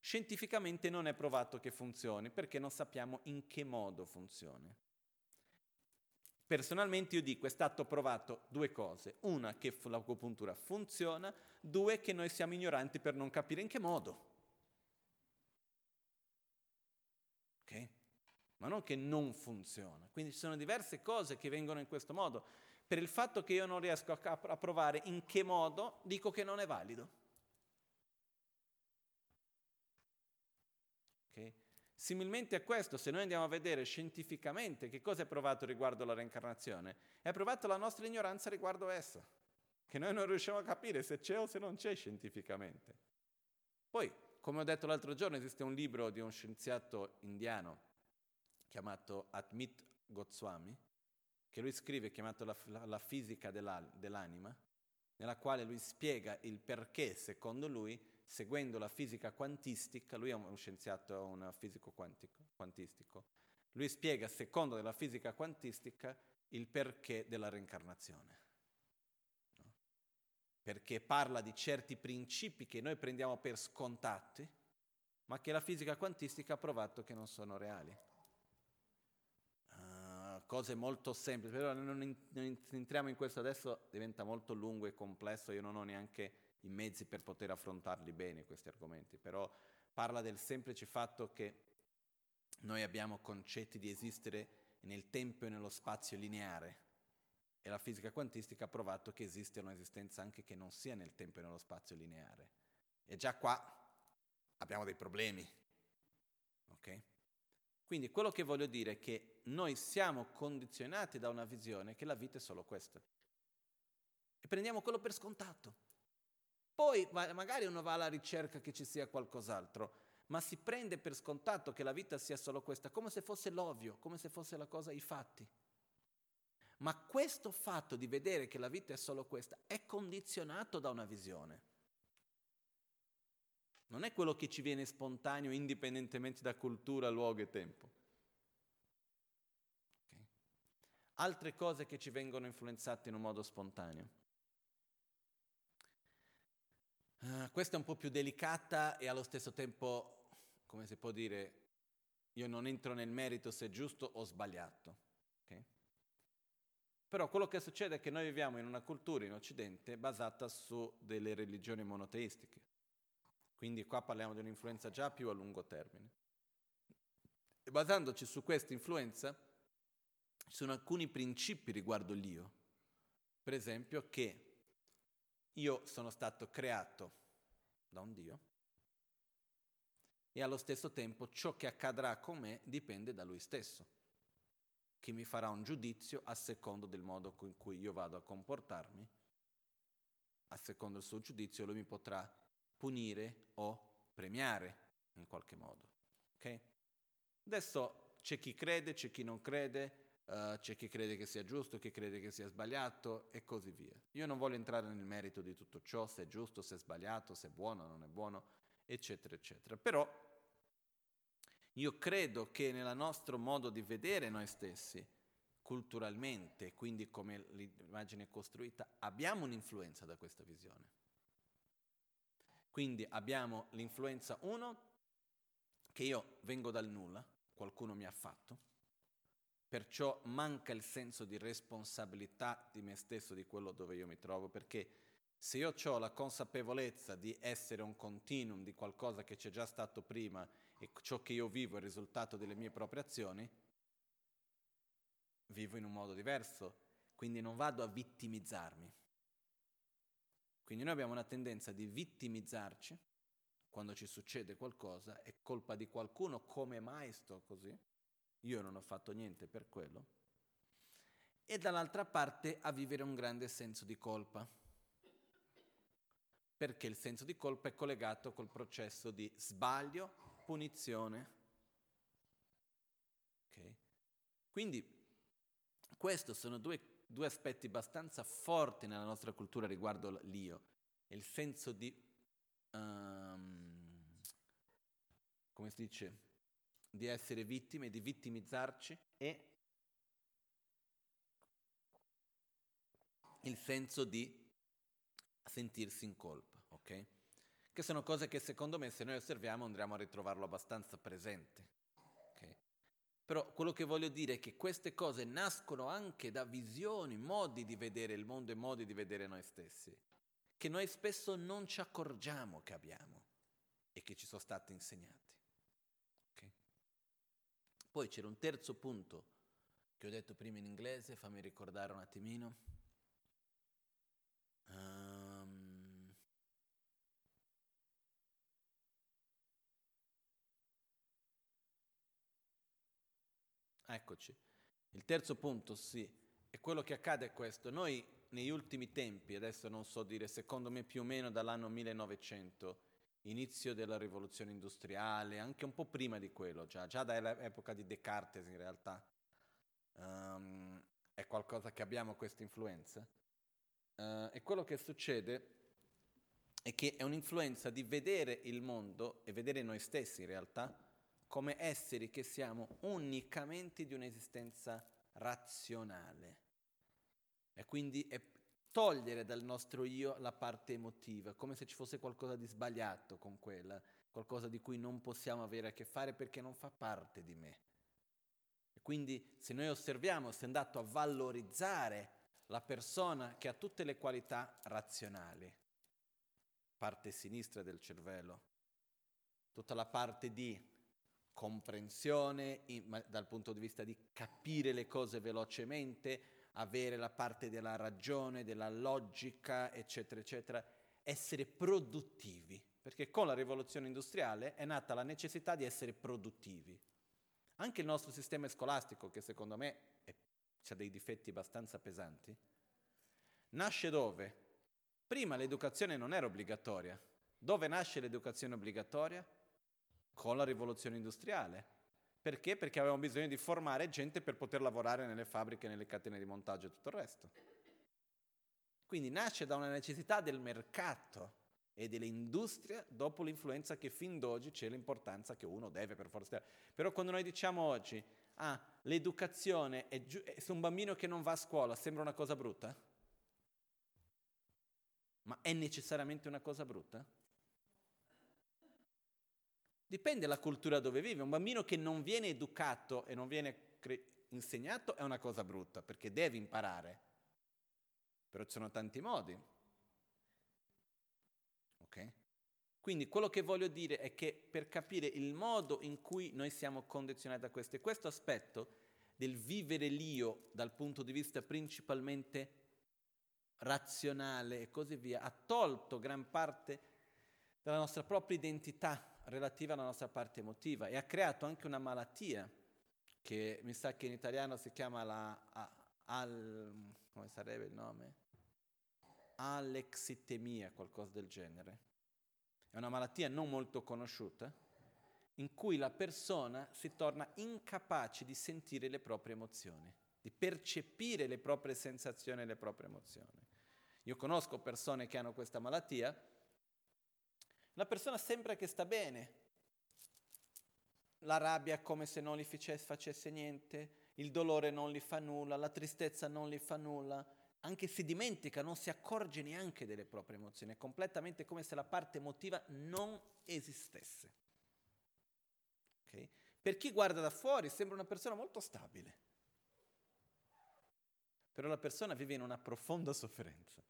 Scientificamente non è provato che funzioni perché non sappiamo in che modo funzioni. Personalmente io dico, è stato provato due cose. Una, che l'acupuntura funziona, due, che noi siamo ignoranti per non capire in che modo. Ok? Ma non che non funziona. Quindi ci sono diverse cose che vengono in questo modo. Per il fatto che io non riesco a, provare in che modo, dico che non è valido. Okay? Similmente a questo, se noi andiamo a vedere scientificamente che cosa è provato riguardo alla reincarnazione, è provato la nostra ignoranza riguardo essa, che noi non riusciamo a capire se c'è o se non c'è scientificamente. Poi, come ho detto l'altro giorno, esiste un libro di un scienziato indiano chiamato Atmit Goswami, che lui scrive chiamato la, la, la fisica dell'anima, nella quale lui spiega il perché, secondo lui, seguendo la fisica quantistica, lui è uno scienziato, un fisico quantico, quantistico, lui spiega, secondo la fisica quantistica, il perché della reincarnazione. No? Perché parla di certi principi che noi prendiamo per scontati, ma che la fisica quantistica ha provato che non sono reali. Cose molto semplici, però non, in, non entriamo in questo adesso, diventa molto lungo e complesso, io non ho neanche i mezzi per poter affrontarli bene questi argomenti, però parla del semplice fatto che noi abbiamo concetti di esistere nel tempo e nello spazio lineare e la fisica quantistica ha provato che esiste un'esistenza anche che non sia nel tempo e nello spazio lineare. E già qua abbiamo dei problemi. Ok? Quindi quello che voglio dire è che noi siamo condizionati da una visione che la vita è solo questa. E prendiamo quello per scontato. Poi magari uno va alla ricerca che ci sia qualcos'altro, ma si prende per scontato che la vita sia solo questa, come se fosse l'ovvio, come se fosse la cosa i fatti. Ma questo fatto di vedere che la vita è solo questa è condizionato da una visione. Non è quello che ci viene spontaneo indipendentemente da cultura, luogo e tempo. Okay. Altre cose che ci vengono influenzate in un modo spontaneo. Uh, questa è un po' più delicata e allo stesso tempo, come si può dire, io non entro nel merito se è giusto o sbagliato. Okay? Però quello che succede è che noi viviamo in una cultura in Occidente basata su delle religioni monoteistiche. Quindi qua parliamo di un'influenza già più a lungo termine. E basandoci su questa influenza, ci sono alcuni principi riguardo l'io. Per esempio che io sono stato creato da un Dio e allo stesso tempo ciò che accadrà con me dipende da Lui stesso, che mi farà un giudizio a secondo del modo in cui io vado a comportarmi, a secondo il suo giudizio Lui mi potrà punire o premiare in qualche modo. Okay? Adesso c'è chi crede, c'è chi non crede, uh, c'è chi crede che sia giusto, chi crede che sia sbagliato e così via. Io non voglio entrare nel merito di tutto ciò, se è giusto, se è sbagliato, se è buono, non è buono, eccetera, eccetera. Però io credo che nel nostro modo di vedere noi stessi, culturalmente, quindi come l'immagine è costruita, abbiamo un'influenza da questa visione. Quindi abbiamo l'influenza 1, che io vengo dal nulla, qualcuno mi ha fatto, Perciò manca il senso di responsabilità di me stesso, di quello dove io mi trovo, perché se io ho la consapevolezza di essere un continuum di qualcosa che c'è già stato prima e ciò che io vivo è il risultato delle mie proprie azioni, vivo in un modo diverso, quindi non vado a vittimizzarmi. Quindi noi abbiamo una tendenza di vittimizzarci quando ci succede qualcosa, è colpa di qualcuno, come mai sto così? io non ho fatto niente per quello, e dall'altra parte a vivere un grande senso di colpa, perché il senso di colpa è collegato col processo di sbaglio, punizione. Okay? Quindi questi sono due, due aspetti abbastanza forti nella nostra cultura riguardo l'io, il senso di, um, come si dice, di essere vittime, di vittimizzarci e il senso di sentirsi in colpa, ok? Che sono cose che secondo me se noi osserviamo andremo a ritrovarlo abbastanza presente. Però quello che voglio dire è che queste cose nascono anche da visioni, modi di vedere il mondo e modi di vedere noi stessi, che noi spesso non ci accorgiamo che abbiamo e che ci sono stati insegnati. Okay? Poi c'era un terzo punto che ho detto prima in inglese, fammi ricordare un attimino. Eccoci. Il terzo punto, sì, è quello che accade è questo. Noi negli ultimi tempi, adesso non so dire, secondo me più o meno dall'anno 1900, inizio della rivoluzione industriale, anche un po' prima di quello, già, già dall'epoca di Descartes in realtà, um, è qualcosa che abbiamo questa influenza. Uh, e quello che succede è che è un'influenza di vedere il mondo e vedere noi stessi in realtà come esseri che siamo unicamente di un'esistenza razionale. E quindi è togliere dal nostro io la parte emotiva, come se ci fosse qualcosa di sbagliato con quella, qualcosa di cui non possiamo avere a che fare perché non fa parte di me. E quindi se noi osserviamo, se è andato a valorizzare la persona che ha tutte le qualità razionali, parte sinistra del cervello, tutta la parte di comprensione in, dal punto di vista di capire le cose velocemente, avere la parte della ragione, della logica, eccetera, eccetera, essere produttivi, perché con la rivoluzione industriale è nata la necessità di essere produttivi. Anche il nostro sistema scolastico, che secondo me ha dei difetti abbastanza pesanti, nasce dove? Prima l'educazione non era obbligatoria. Dove nasce l'educazione obbligatoria? Con la rivoluzione industriale. Perché? Perché avevamo bisogno di formare gente per poter lavorare nelle fabbriche, nelle catene di montaggio e tutto il resto. Quindi nasce da una necessità del mercato e dell'industria dopo l'influenza che fin d'oggi c'è l'importanza che uno deve per forza. Però quando noi diciamo oggi, ah, l'educazione è giu- se un bambino che non va a scuola sembra una cosa brutta? Ma è necessariamente una cosa brutta? Dipende dalla cultura dove vive. Un bambino che non viene educato e non viene cre- insegnato è una cosa brutta, perché deve imparare. Però ci sono tanti modi. Ok? Quindi quello che voglio dire è che per capire il modo in cui noi siamo condizionati da questo, e questo aspetto del vivere l'io dal punto di vista principalmente razionale e così via, ha tolto gran parte della nostra propria identità relativa alla nostra parte emotiva e ha creato anche una malattia che mi sa che in italiano si chiama la al, come sarebbe il nome? Alexitemia, qualcosa del genere. È una malattia non molto conosciuta in cui la persona si torna incapace di sentire le proprie emozioni, di percepire le proprie sensazioni e le proprie emozioni. Io conosco persone che hanno questa malattia, la persona sembra che sta bene, la rabbia è come se non gli facesse niente, il dolore non gli fa nulla, la tristezza non gli fa nulla, anche si dimentica, non si accorge neanche delle proprie emozioni, è completamente come se la parte emotiva non esistesse. Okay? Per chi guarda da fuori sembra una persona molto stabile, però la persona vive in una profonda sofferenza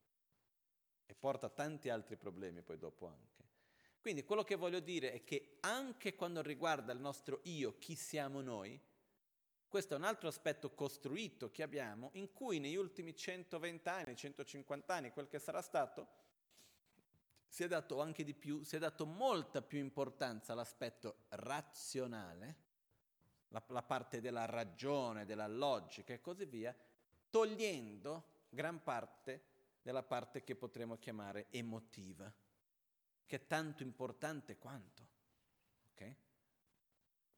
e porta tanti altri problemi poi dopo anche. Quindi quello che voglio dire è che anche quando riguarda il nostro io, chi siamo noi, questo è un altro aspetto costruito che abbiamo, in cui negli ultimi 120 anni, 150 anni, quel che sarà stato, si è dato anche di più, si è dato molta più importanza all'aspetto razionale, la, la parte della ragione, della logica e così via, togliendo gran parte della parte che potremmo chiamare emotiva, che è tanto importante quanto. Okay?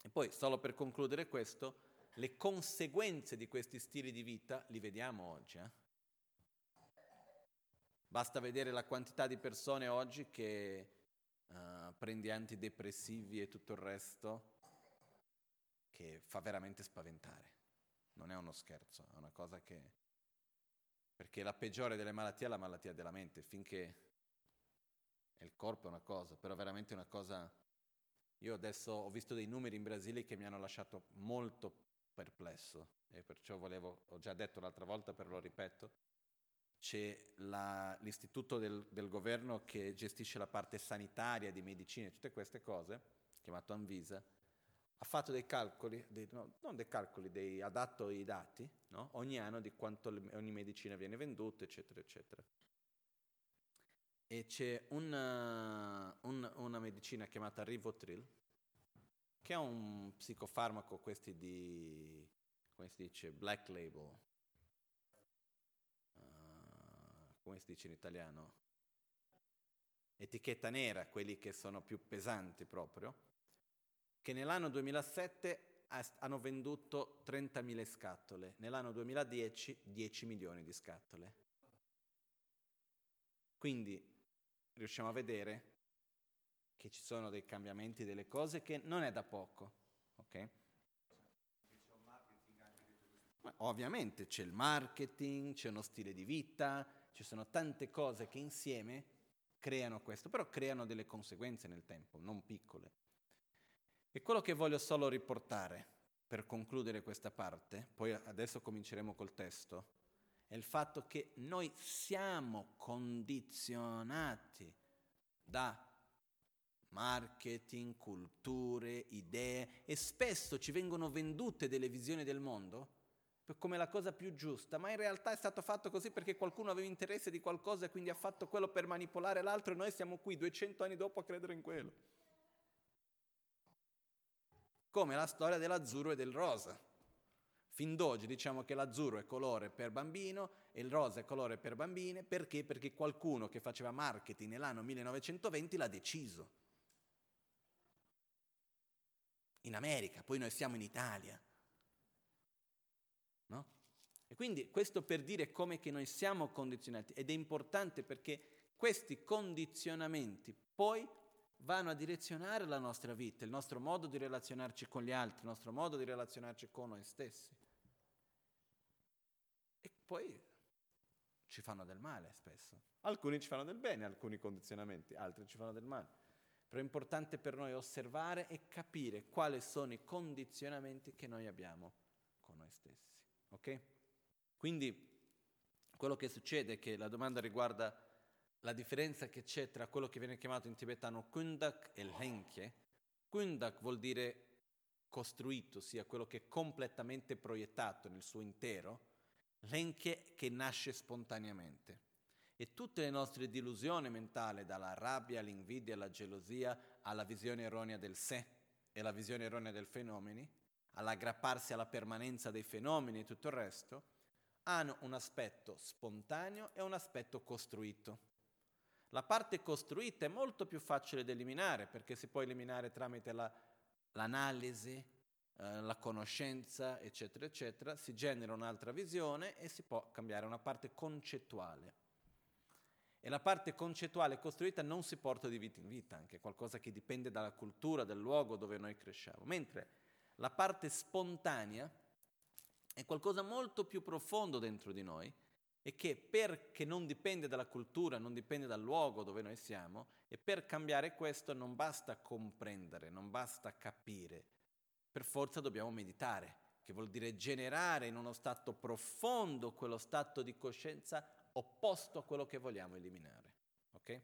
E poi, solo per concludere questo, le conseguenze di questi stili di vita li vediamo oggi. Eh? Basta vedere la quantità di persone oggi che uh, prendi antidepressivi e tutto il resto, che fa veramente spaventare. Non è uno scherzo, è una cosa che... Perché la peggiore delle malattie è la malattia della mente, finché il corpo è una cosa, però veramente una cosa... Io adesso ho visto dei numeri in Brasile che mi hanno lasciato molto perplesso e perciò volevo, ho già detto l'altra volta, però lo ripeto, c'è la, l'istituto del, del, governo che gestisce la parte sanitaria di medicina e tutte queste cose, chiamato Anvisa, ha fatto dei calcoli, dei, no, non dei calcoli, dei, ha dato i dati no? ogni anno di quanto le, ogni medicina viene venduta, eccetera, eccetera. E c'è una, un, una medicina chiamata Rivotril, che è un psicofarmaco, questi di, come si dice, black label, uh, come si dice in italiano? Etichetta nera, quelli che sono più pesanti proprio che nell'anno 2007 hanno venduto 30.000 scatole, nell'anno 2010 10 milioni di scatole. Quindi riusciamo a vedere che ci sono dei cambiamenti delle cose che non è da poco, ok? Ma ovviamente c'è il marketing, c'è uno stile di vita, ci sono tante cose che insieme creano questo, però creano delle conseguenze nel tempo, non piccole. E quello che voglio solo riportare per concludere questa parte, poi adesso cominceremo col testo, è il fatto che noi siamo condizionati da marketing, culture, idee e spesso ci vengono vendute delle visioni del mondo come la cosa più giusta, ma in realtà è stato fatto così perché qualcuno aveva interesse di qualcosa e quindi ha fatto quello per manipolare l'altro e noi siamo qui 200 anni dopo a credere in quello come la storia dell'azzurro e del rosa. Fin d'oggi diciamo che l'azzurro è colore per bambino e il rosa è colore per bambine, perché? Perché qualcuno che faceva marketing nell'anno 1920 l'ha deciso. In America, poi noi siamo in Italia. No? E quindi questo per dire come che noi siamo condizionati ed è importante perché questi condizionamenti poi vanno a direzionare la nostra vita, il nostro modo di relazionarci con gli altri, il nostro modo di relazionarci con noi stessi. Poi ci fanno del male spesso. Alcuni ci fanno del bene, alcuni condizionamenti, altri ci fanno del male. Però è importante per noi osservare e capire quali sono i condizionamenti che noi abbiamo con noi stessi. Ok? Quindi quello che succede è che la domanda riguarda la differenza che c'è tra quello che viene chiamato in tibetano kundak e l'enche. Kundak vuol dire costruito, ossia quello che è completamente proiettato nel suo intero, l'enche che nasce spontaneamente. E tutte le nostre delusioni mentali, dalla rabbia all'invidia, alla gelosia, alla visione erronea del sé e alla visione erronea dei fenomeni, all'aggrapparsi alla permanenza dei fenomeni e tutto il resto, hanno un aspetto spontaneo e un aspetto costruito. La parte costruita è molto più facile da eliminare perché si può eliminare tramite la, l'analisi, eh, la conoscenza, eccetera, eccetera. Si genera un'altra visione e si può cambiare una parte concettuale. E la parte concettuale costruita non si porta di vita in vita, anche qualcosa che dipende dalla cultura, dal luogo dove noi cresciamo. Mentre la parte spontanea è qualcosa molto più profondo dentro di noi e che perché non dipende dalla cultura, non dipende dal luogo dove noi siamo, e per cambiare questo non basta comprendere, non basta capire, per forza dobbiamo meditare, che vuol dire generare in uno stato profondo quello stato di coscienza opposto a quello che vogliamo eliminare. Okay?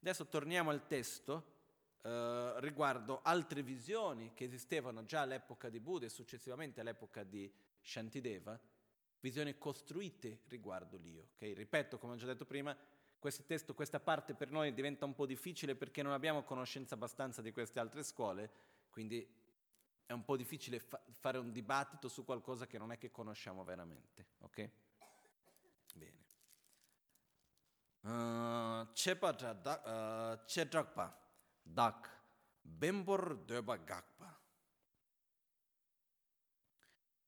Adesso torniamo al testo eh, riguardo altre visioni che esistevano già all'epoca di Buddha e successivamente all'epoca di Shantideva, visioni costruite riguardo l'io. Okay? Ripeto, come ho già detto prima, questo testo, questa parte per noi diventa un po' difficile perché non abbiamo conoscenza abbastanza di queste altre scuole, quindi è un po' difficile fa- fare un dibattito su qualcosa che non è che conosciamo veramente. Ok? Bene. Chepa Chedrakpa Dak Bembor Döba Gakpa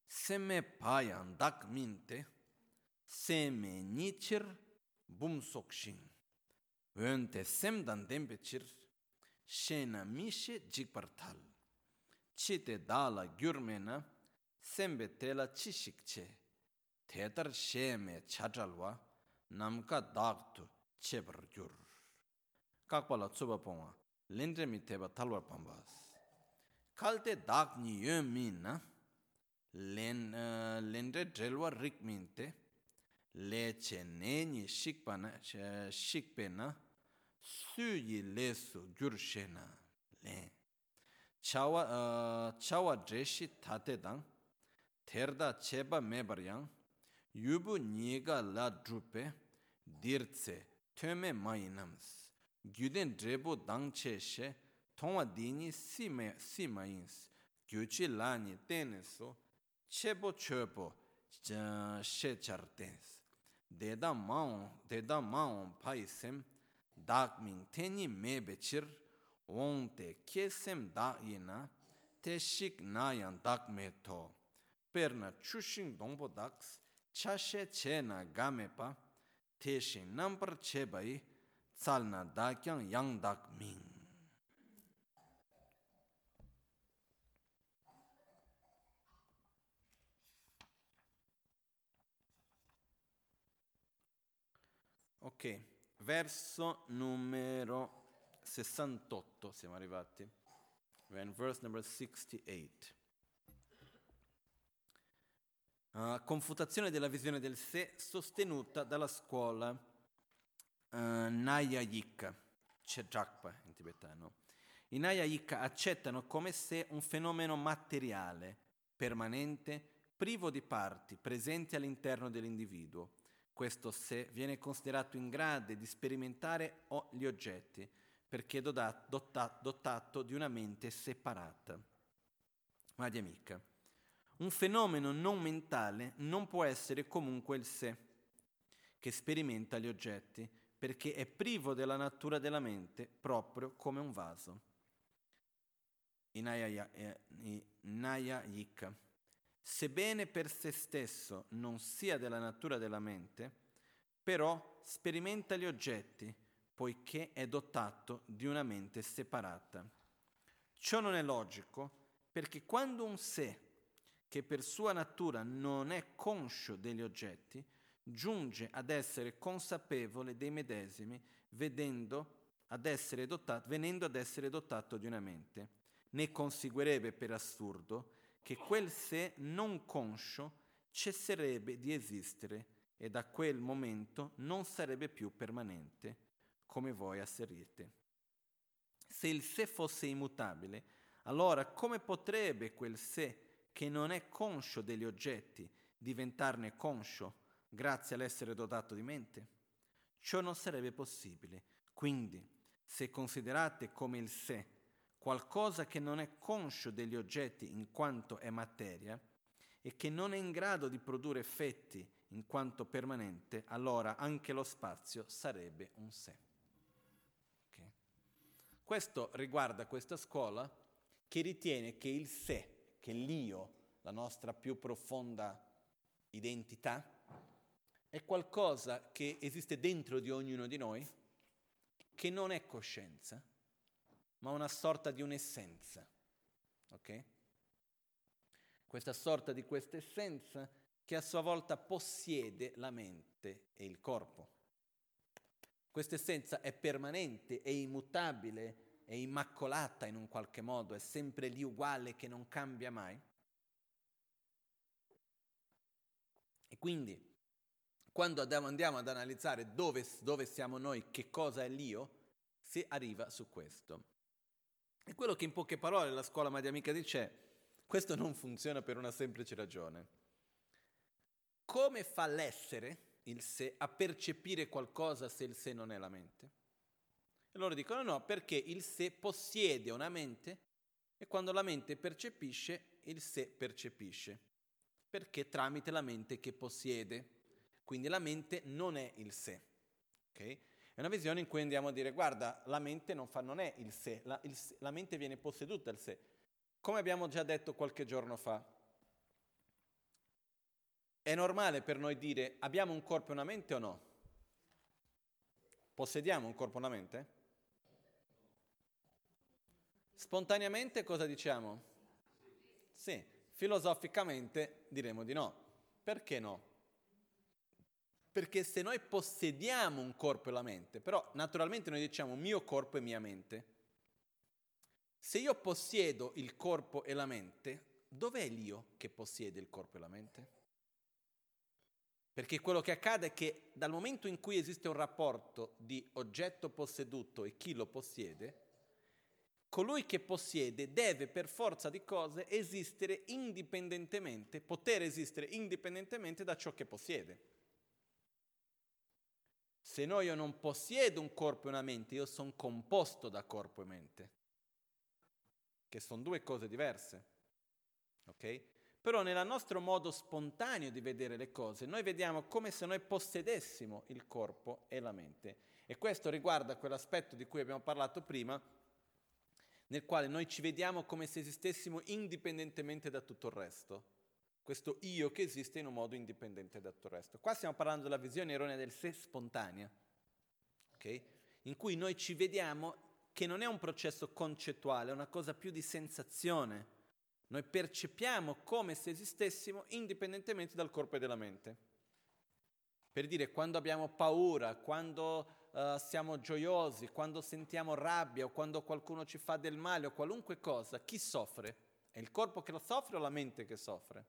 seme payan dak minte, seme nichir bum sokshin. Önte semdan dembechir, shena mishe jikpartal. chi te da la gyur me na sembe te la chi shik che tetar she me chachalwa namka dag tu che bar gyur. Kakpa la tsuba pongwa lendre mi teba talwar pambas. Kal te dag ni yo mi na len eh, lendre drelwa rik min te le che ne ni shik pa na shik pe na su yi le su gyur she na len. chawa chawa dreshi tate dang terda cheba mebar yang yubu niga la drupe dirtse töme mayinams gyuden drebo dang che she tongwa dini si me si mayins gyuchi la ni tene so chebo chebo she chartens deda maon deda maon paisem dak ming teni me bechir wong te kesem da yina te shik na yang dak me to per na chushing dongpo daks cha she che na ga me pa te shing nampar che bai tsal na dakyang yang dak ming. Ok, verso numero 68 siamo arrivati. We're in verse number 68. Uh, confutazione della visione del sé sostenuta dalla scuola uh, Nayayika, Chejakpa in tibetano. I Nayayika accettano come sé un fenomeno materiale, permanente, privo di parti, presenti all'interno dell'individuo questo sé viene considerato in grado di sperimentare gli oggetti perché è dotato di una mente separata. Madhyamika. Un fenomeno non mentale non può essere comunque il sé che sperimenta gli oggetti perché è privo della natura della mente proprio come un vaso. Inaya, eh, Yika. Sebbene per se stesso non sia della natura della mente, però sperimenta gli oggetti, poiché è dotato di una mente separata. Ciò non è logico, perché quando un sé, che per sua natura non è conscio degli oggetti, giunge ad essere consapevole dei medesimi, vedendo ad essere dotato, venendo ad essere dotato di una mente, ne conseguirebbe per assurdo che quel sé non conscio cesserebbe di esistere e da quel momento non sarebbe più permanente, come voi asserite. Se il sé fosse immutabile, allora come potrebbe quel sé che non è conscio degli oggetti diventarne conscio grazie all'essere dotato di mente? Ciò non sarebbe possibile. Quindi, se considerate come il sé qualcosa che non è conscio degli oggetti in quanto è materia e che non è in grado di produrre effetti in quanto permanente, allora anche lo spazio sarebbe un sé. Questo riguarda questa scuola che ritiene che il sé, che l'io, la nostra più profonda identità, è qualcosa che esiste dentro di ognuno di noi, che non è coscienza, ma una sorta di un'essenza. Ok? Questa sorta di questa essenza che a sua volta possiede la mente e il corpo. Questa essenza è permanente, è immutabile, è immacolata in un qualche modo, è sempre lì uguale che non cambia mai. E quindi, quando andiamo ad analizzare dove, dove siamo noi, che cosa è l'io, si arriva su questo. E quello che in poche parole la scuola Madhyamika dice è questo non funziona per una semplice ragione. Come fa l'essere, il sé, a percepire qualcosa se il sé non è la mente? E loro dicono no, perché il sé possiede una mente e quando la mente percepisce, il sé percepisce. Perché tramite la mente che possiede. Quindi la mente non è il sé. Okay? È una visione in cui andiamo a dire, guarda, la mente non, fa, non è il sé, la, il, la mente viene posseduta dal sé. Come abbiamo già detto qualche giorno fa, è normale per noi dire abbiamo un corpo e una mente o no? Possediamo un corpo e una mente? Spontaneamente cosa diciamo? Sì, filosoficamente diremo di no. Perché no? Perché se noi possediamo un corpo e la mente, però naturalmente noi diciamo mio corpo e mia mente, se io possiedo il corpo e la mente, dov'è l'io che possiede il corpo e la mente? Perché quello che accade è che dal momento in cui esiste un rapporto di oggetto posseduto e chi lo possiede, colui che possiede deve per forza di cose esistere indipendentemente, poter esistere indipendentemente da ciò che possiede. Se no io non possiedo un corpo e una mente, io sono composto da corpo e mente, che sono due cose diverse. Ok? Però nel nostro modo spontaneo di vedere le cose, noi vediamo come se noi possedessimo il corpo e la mente. E questo riguarda quell'aspetto di cui abbiamo parlato prima, nel quale noi ci vediamo come se esistessimo indipendentemente da tutto il resto. Questo io che esiste in un modo indipendente da tutto il resto. Qua stiamo parlando della visione erronea del sé spontanea, okay? in cui noi ci vediamo che non è un processo concettuale, è una cosa più di sensazione noi percepiamo come se esistessimo indipendentemente dal corpo e dalla mente. Per dire, quando abbiamo paura, quando uh, siamo gioiosi, quando sentiamo rabbia o quando qualcuno ci fa del male o qualunque cosa, chi soffre? È il corpo che lo soffre o la mente che soffre?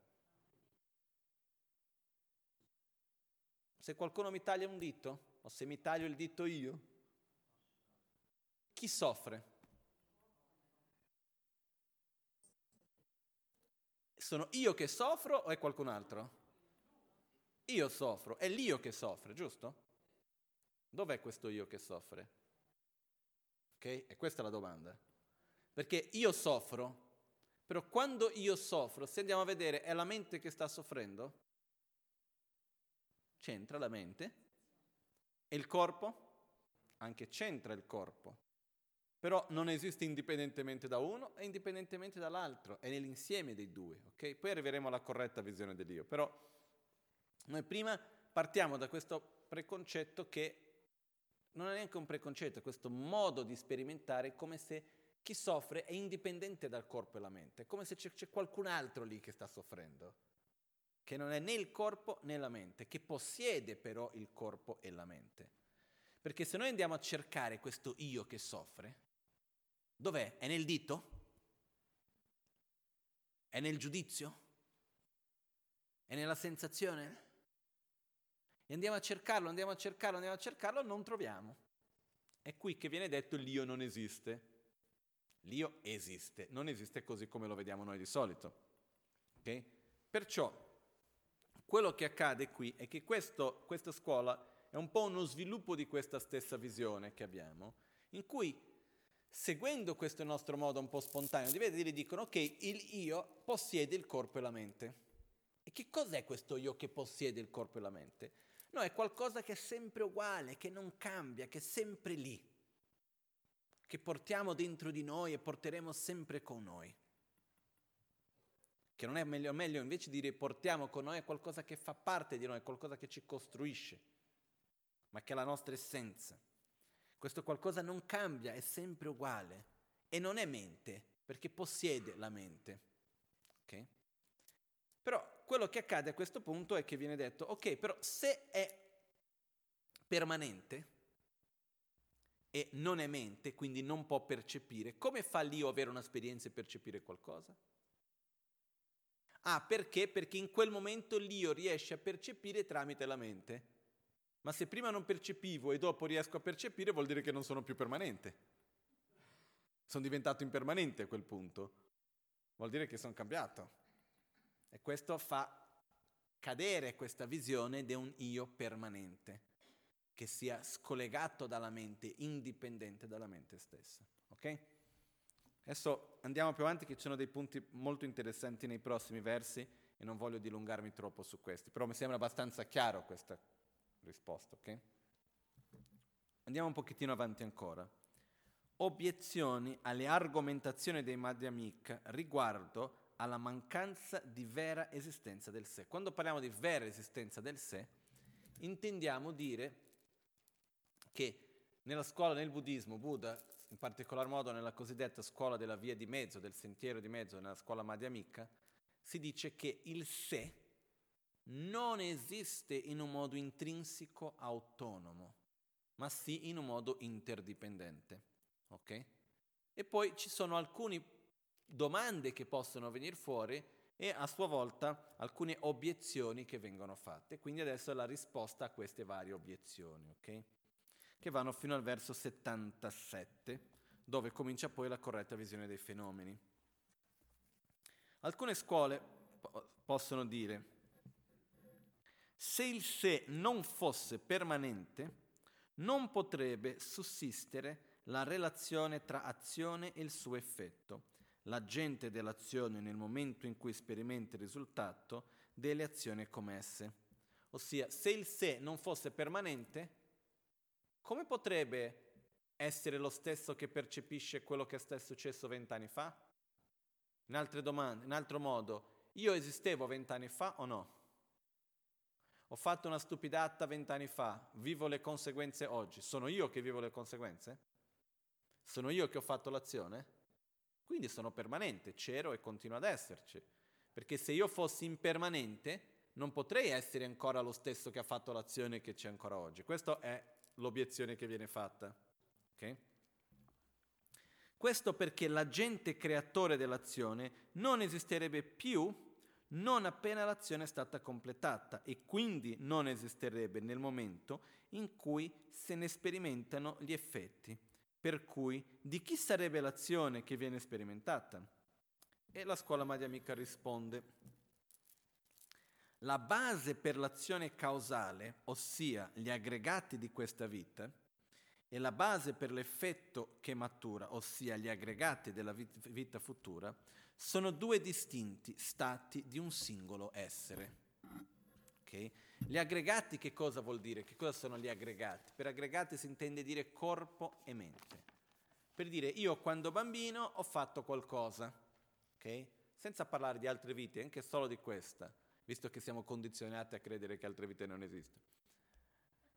Se qualcuno mi taglia un dito o se mi taglio il dito io, chi soffre? Sono io che soffro o è qualcun altro? Io soffro, è l'io che soffre, giusto? Dov'è questo io che soffre? Ok? E questa è la domanda. Perché io soffro, però quando io soffro, se andiamo a vedere, è la mente che sta soffrendo? C'entra la mente? E il corpo? Anche c'entra il corpo. Però non esiste indipendentemente da uno e indipendentemente dall'altro, è nell'insieme dei due, ok? Poi arriveremo alla corretta visione dell'io, però noi prima partiamo da questo preconcetto che non è neanche un preconcetto, è questo modo di sperimentare come se chi soffre è indipendente dal corpo e la mente, è come se c'è, c'è qualcun altro lì che sta soffrendo, che non è né il corpo né la mente, che possiede però il corpo e la mente. Perché se noi andiamo a cercare questo io che soffre, Dov'è? È nel dito? È nel giudizio? È nella sensazione? E andiamo a cercarlo, andiamo a cercarlo, andiamo a cercarlo, non troviamo. È qui che viene detto l'io non esiste. L'io esiste, non esiste così come lo vediamo noi di solito. Okay? Perciò quello che accade qui è che questo, questa scuola è un po' uno sviluppo di questa stessa visione che abbiamo, in cui seguendo questo nostro modo un po' spontaneo di vedere, dicono ok, il io possiede il corpo e la mente. E che cos'è questo io che possiede il corpo e la mente? No, è qualcosa che è sempre uguale, che non cambia, che è sempre lì, che portiamo dentro di noi e porteremo sempre con noi. Che non è meglio, meglio invece dire portiamo con noi è qualcosa che fa parte di noi, è qualcosa che ci costruisce, ma che è la nostra essenza. Questo qualcosa non cambia, è sempre uguale e non è mente, perché possiede la mente. Okay? Però quello che accade a questo punto è che viene detto, ok, però se è permanente e non è mente, quindi non può percepire, come fa l'io avere un'esperienza e percepire qualcosa? Ah, perché? Perché in quel momento l'io riesce a percepire tramite la mente. Ma se prima non percepivo e dopo riesco a percepire, vuol dire che non sono più permanente. Sono diventato impermanente a quel punto. Vuol dire che sono cambiato. E questo fa cadere questa visione di un io permanente, che sia scollegato dalla mente, indipendente dalla mente stessa. Ok? Adesso andiamo più avanti che ci sono dei punti molto interessanti nei prossimi versi e non voglio dilungarmi troppo su questi, però mi sembra abbastanza chiaro questa risposta, ok? Andiamo un pochettino avanti ancora. Obiezioni alle argomentazioni dei Madhyamik riguardo alla mancanza di vera esistenza del sé. Quando parliamo di vera esistenza del sé, intendiamo dire che nella scuola, nel buddismo, Buddha, in particolar modo nella cosiddetta scuola della via di mezzo, del sentiero di mezzo, nella scuola Madhyamika, si dice che il sé non esiste in un modo intrinseco autonomo, ma sì in un modo interdipendente. Ok? E poi ci sono alcuni domande che possono venire fuori e a sua volta alcune obiezioni che vengono fatte. Quindi adesso è la risposta a queste varie obiezioni, ok? Che vanno fino al verso 77, dove comincia poi la corretta visione dei fenomeni. Alcune scuole possono dire, se il sé non fosse permanente, non potrebbe sussistere la relazione tra azione e il suo effetto l'agente dell'azione nel momento in cui sperimenta il risultato delle azioni commesse. Ossia, se il sé non fosse permanente, come potrebbe essere lo stesso che percepisce quello che è successo vent'anni fa? In domande, in altro modo, io esistevo vent'anni fa o no? Ho fatto una stupidata vent'anni fa, vivo le conseguenze oggi. Sono io che vivo le conseguenze? Sono io che ho fatto l'azione? Quindi sono permanente, c'ero e continuo ad esserci. Perché se io fossi impermanente, non potrei essere ancora lo stesso che ha fatto l'azione che c'è ancora oggi. Questa è l'obiezione che viene fatta. Okay? Questo perché l'agente creatore dell'azione non esisterebbe più non appena l'azione è stata completata e quindi non esisterebbe nel momento in cui se ne sperimentano gli effetti. Per cui di chi sarebbe l'azione che viene sperimentata? E la scuola madhyamika risponde, la base per l'azione causale, ossia gli aggregati di questa vita, e la base per l'effetto che matura, ossia gli aggregati della vita futura, sono due distinti stati di un singolo essere. Okay? Gli aggregati che cosa vuol dire? Che cosa sono gli aggregati? Per aggregati si intende dire corpo e mente. Per dire io quando bambino ho fatto qualcosa, ok? Senza parlare di altre vite, anche solo di questa, visto che siamo condizionati a credere che altre vite non esistono.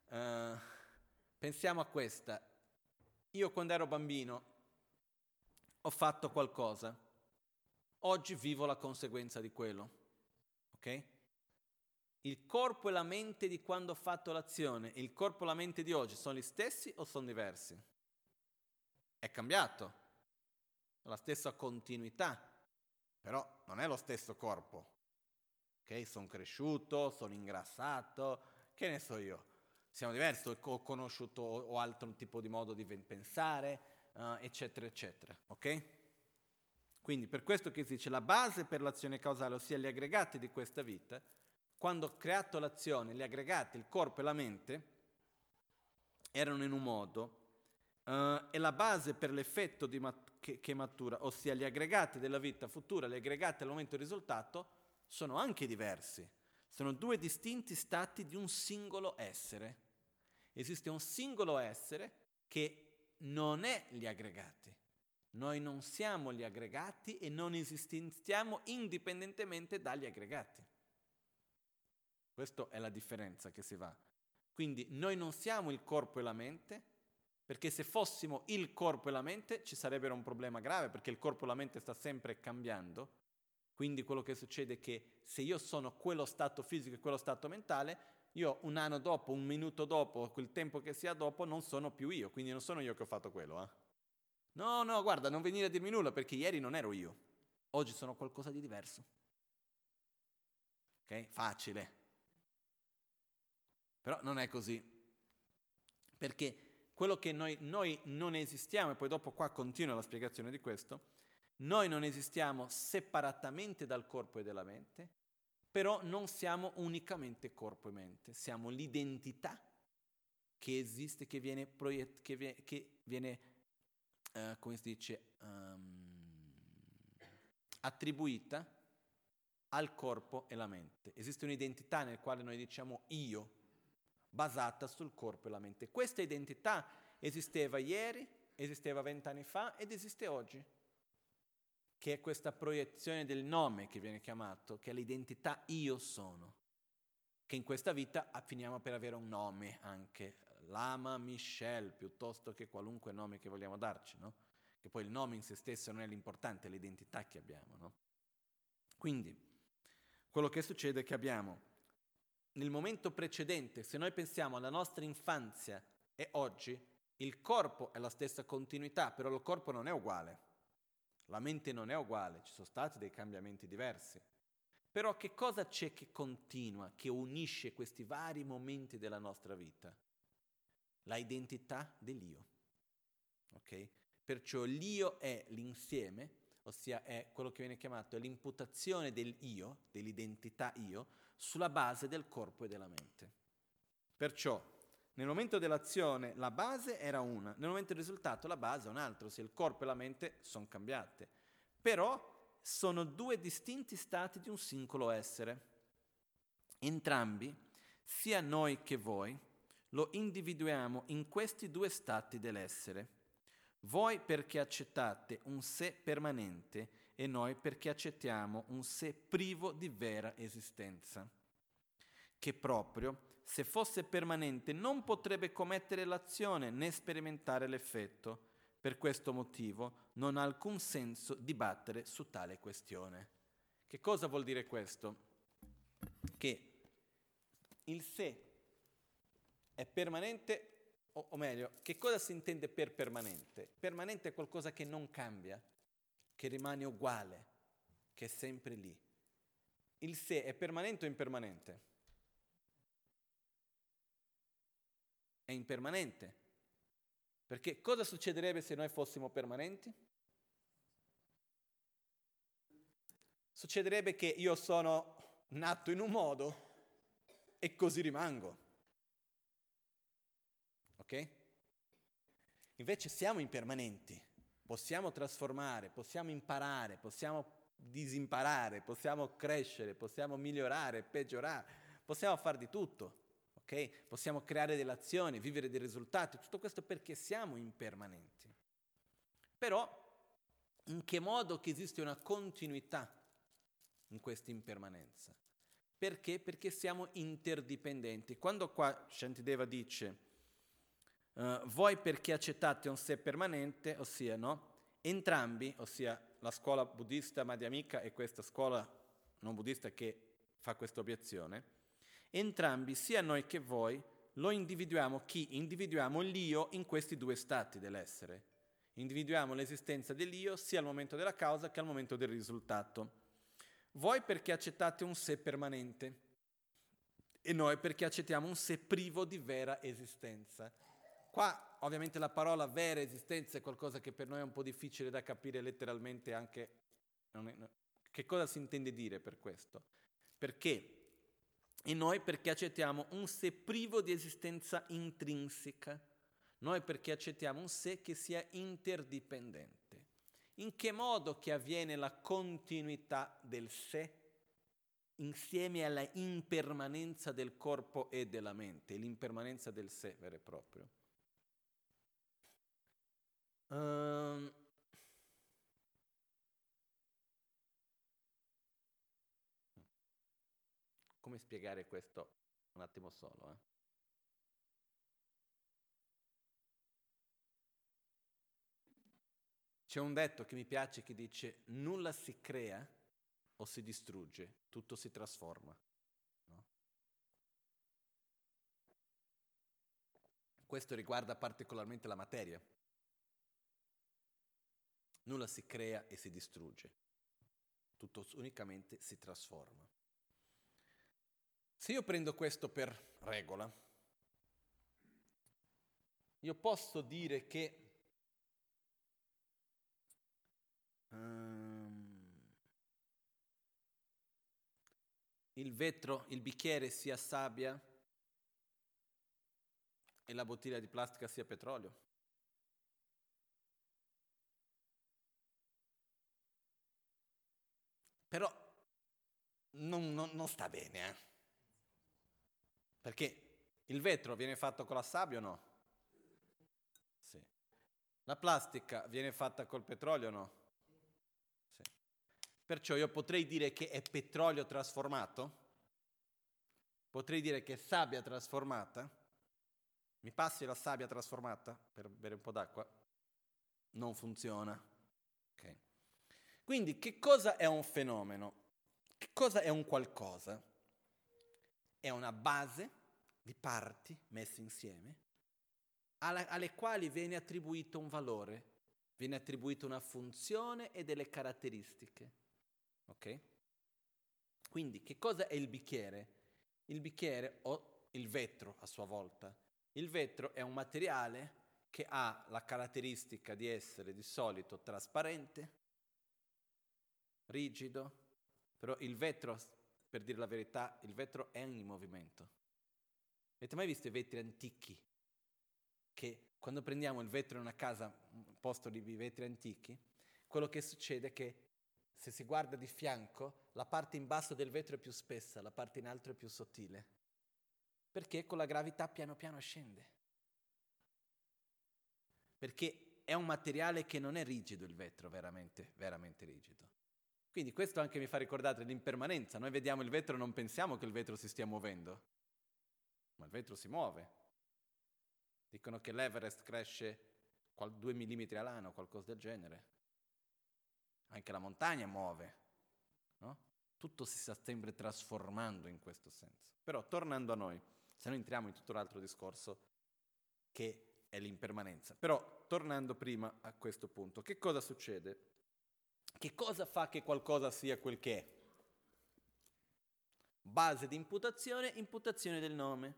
Uh, pensiamo a questa. Io quando ero bambino ho fatto qualcosa. Oggi vivo la conseguenza di quello. Ok? il corpo e la mente di quando ho fatto l'azione il corpo e la mente di oggi sono gli stessi o sono diversi? È cambiato, la stessa continuità, però non è lo stesso corpo. Ok? Sono cresciuto, sono ingrassato, che ne so io. Siamo diversi, ho conosciuto o altro tipo di modo di pensare, uh, eccetera, eccetera. Ok? Quindi per questo che si dice la base per l'azione causale, ossia gli aggregati di questa vita, quando ho creato l'azione, gli aggregati, il corpo e la mente, erano in un modo, uh, e la base per l'effetto mat- che, che, matura, ossia gli aggregati della vita futura, gli aggregati al momento risultato, sono anche diversi. Sono due distinti stati di un singolo essere. Esiste un singolo essere che non è gli aggregati. Noi non siamo gli aggregati e non esistiamo indipendentemente dagli aggregati. Questa è la differenza che si va. Quindi noi non siamo il corpo e la mente, perché se fossimo il corpo e la mente ci sarebbe un problema grave, perché il corpo e la mente sta sempre cambiando. Quindi quello che succede è che se io sono quello stato fisico e quello stato mentale, io un anno dopo, un minuto dopo, quel tempo che sia dopo, non sono più io, quindi non sono io che ho fatto quello. Eh? No, no, guarda, non venire a dirmi nulla perché ieri non ero io, oggi sono qualcosa di diverso. Ok? Facile. Però non è così. Perché quello che noi, noi non esistiamo, e poi dopo qua continua la spiegazione di questo, noi non esistiamo separatamente dal corpo e dalla mente, però non siamo unicamente corpo e mente, siamo l'identità che esiste, che viene, proiett- che viene, che viene uh, come si dice, um, attribuita al corpo e alla mente. Esiste un'identità nel quale noi diciamo io, basata sul corpo e la mente. Questa identità esisteva ieri, esisteva vent'anni fa ed esiste oggi, che è questa proiezione del nome che viene chiamato, che è l'identità io sono, che in questa vita finiamo per avere un nome anche, Lama Michel, piuttosto che qualunque nome che vogliamo darci, no? Che poi il nome in se stesso non è l'importante, è l'identità che abbiamo, no? Quindi, quello che succede è che abbiamo nel momento precedente, se noi pensiamo alla nostra infanzia e oggi, il corpo è la stessa continuità, però il corpo non è uguale. La mente non è uguale, ci sono stati dei cambiamenti diversi. Però che cosa c'è che continua, che unisce questi vari momenti della nostra vita? La identità dell'io. Ok? Perciò l'io è l'insieme, ossia è quello che viene chiamato l'imputazione dell'io, dell'identità io, sulla base del corpo e della mente. Perciò nel momento dell'azione la base era una, nel momento del risultato la base è un'altra, ossia il corpo e la mente sono cambiate. Però sono due distinti stati di un singolo essere. Entrambi, sia noi che voi, lo individuiamo in questi due stati dell'essere. Voi perché accettate un sé permanente e noi perché accettiamo un sé privo di vera esistenza, che proprio se fosse permanente non potrebbe commettere l'azione né sperimentare l'effetto. Per questo motivo non ha alcun senso dibattere su tale questione. Che cosa vuol dire questo? Che il sé è permanente, o, o meglio, che cosa si intende per permanente? Permanente è qualcosa che non cambia, che rimane uguale, che è sempre lì. Il sé è permanente o impermanente? È impermanente. Perché cosa succederebbe se noi fossimo permanenti? Succederebbe che io sono nato in un modo e così rimango. Ok? Invece siamo impermanenti, possiamo trasformare, possiamo imparare, possiamo disimparare, possiamo crescere, possiamo migliorare, peggiorare, possiamo fare di tutto ok? Possiamo creare delle azioni, vivere dei risultati, tutto questo perché siamo impermanenti. Però in che modo che esiste una continuità in questa impermanenza? Perché? Perché siamo interdipendenti. Quando qua Shantideva dice uh, voi perché accettate un sé permanente, ossia no? Entrambi, ossia la scuola buddista Madhyamika e questa scuola non buddista che fa questa obiezione, entrambi, sia noi che voi, lo individuiamo chi? Individuiamo l'io in questi due stati dell'essere. Individuiamo l'esistenza dell'io sia al momento della causa che al momento del risultato. Voi perché accettate un sé permanente e noi perché accettiamo un sé privo di vera esistenza. Qua ovviamente la parola vera esistenza è qualcosa che per noi è un po' difficile da capire letteralmente anche che cosa si intende dire per questo. Perché e noi perché accettiamo un sé privo di esistenza intrinseca, noi perché accettiamo un sé che sia interdipendente. In che modo che avviene la continuità del sé insieme alla impermanenza del corpo e della mente, l'impermanenza del sé vero e proprio? Um, Come spiegare questo un attimo solo? Eh? C'è un detto che mi piace che dice nulla si crea o si distrugge, tutto si trasforma. No? Questo riguarda particolarmente la materia. Nulla si crea e si distrugge, tutto unicamente si trasforma. Se io prendo questo per regola, io posso dire che um, il vetro, il bicchiere sia sabbia e la bottiglia di plastica sia petrolio. Però non, non, non sta bene, eh? Perché il vetro viene fatto con la sabbia o no? Sì. La plastica viene fatta col petrolio o no? Sì. Perciò io potrei dire che è petrolio trasformato? Potrei dire che è sabbia trasformata? Mi passi la sabbia trasformata per bere un po' d'acqua? Non funziona. Okay. Quindi che cosa è un fenomeno? Che cosa è un qualcosa? È una base di parti messe insieme alla, alle quali viene attribuito un valore viene attribuita una funzione e delle caratteristiche. Ok? Quindi che cosa è il bicchiere? Il bicchiere o il vetro a sua volta. Il vetro è un materiale che ha la caratteristica di essere di solito trasparente, rigido, però il vetro, per dire la verità, il vetro è in movimento. Avete mai visto i vetri antichi? Che quando prendiamo il vetro in una casa, un posto di vetri antichi, quello che succede è che se si guarda di fianco, la parte in basso del vetro è più spessa, la parte in alto è più sottile. Perché con la gravità piano piano scende. Perché è un materiale che non è rigido il vetro, veramente, veramente rigido. Quindi questo anche mi fa ricordare l'impermanenza. Noi vediamo il vetro e non pensiamo che il vetro si stia muovendo, ma il vetro si muove. Dicono che l'Everest cresce 2 mm all'anno, qualcosa del genere. Anche la montagna muove, no? Tutto si sta sempre trasformando in questo senso. Però tornando a noi, se noi entriamo in tutto l'altro discorso che è l'impermanenza. Però tornando prima a questo punto, che cosa succede? Che cosa fa che qualcosa sia quel che è? Base di imputazione, imputazione del nome.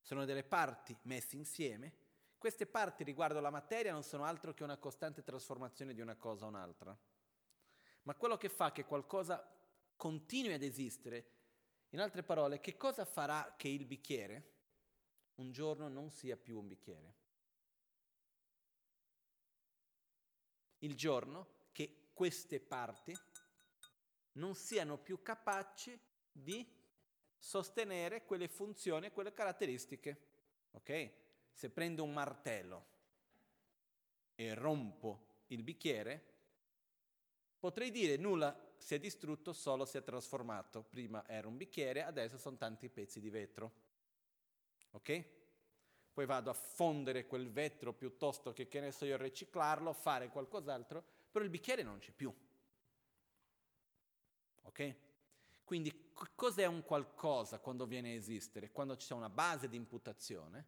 Sono delle parti messe insieme. Queste parti riguardo la materia non sono altro che una costante trasformazione di una cosa a un'altra. Ma quello che fa che qualcosa continui ad esistere, in altre parole, che cosa farà che il bicchiere un giorno non sia più un bicchiere? Il giorno queste parti non siano più capaci di sostenere quelle funzioni e quelle caratteristiche. Ok? Se prendo un martello e rompo il bicchiere, potrei dire nulla si è distrutto, solo si è trasformato. Prima era un bicchiere, adesso sono tanti pezzi di vetro. Ok? Poi vado a fondere quel vetro piuttosto che, che ne so io, riciclarlo, fare qualcos'altro, però il bicchiere non c'è più. Ok? Quindi cos'è un qualcosa quando viene a esistere? Quando c'è una base di imputazione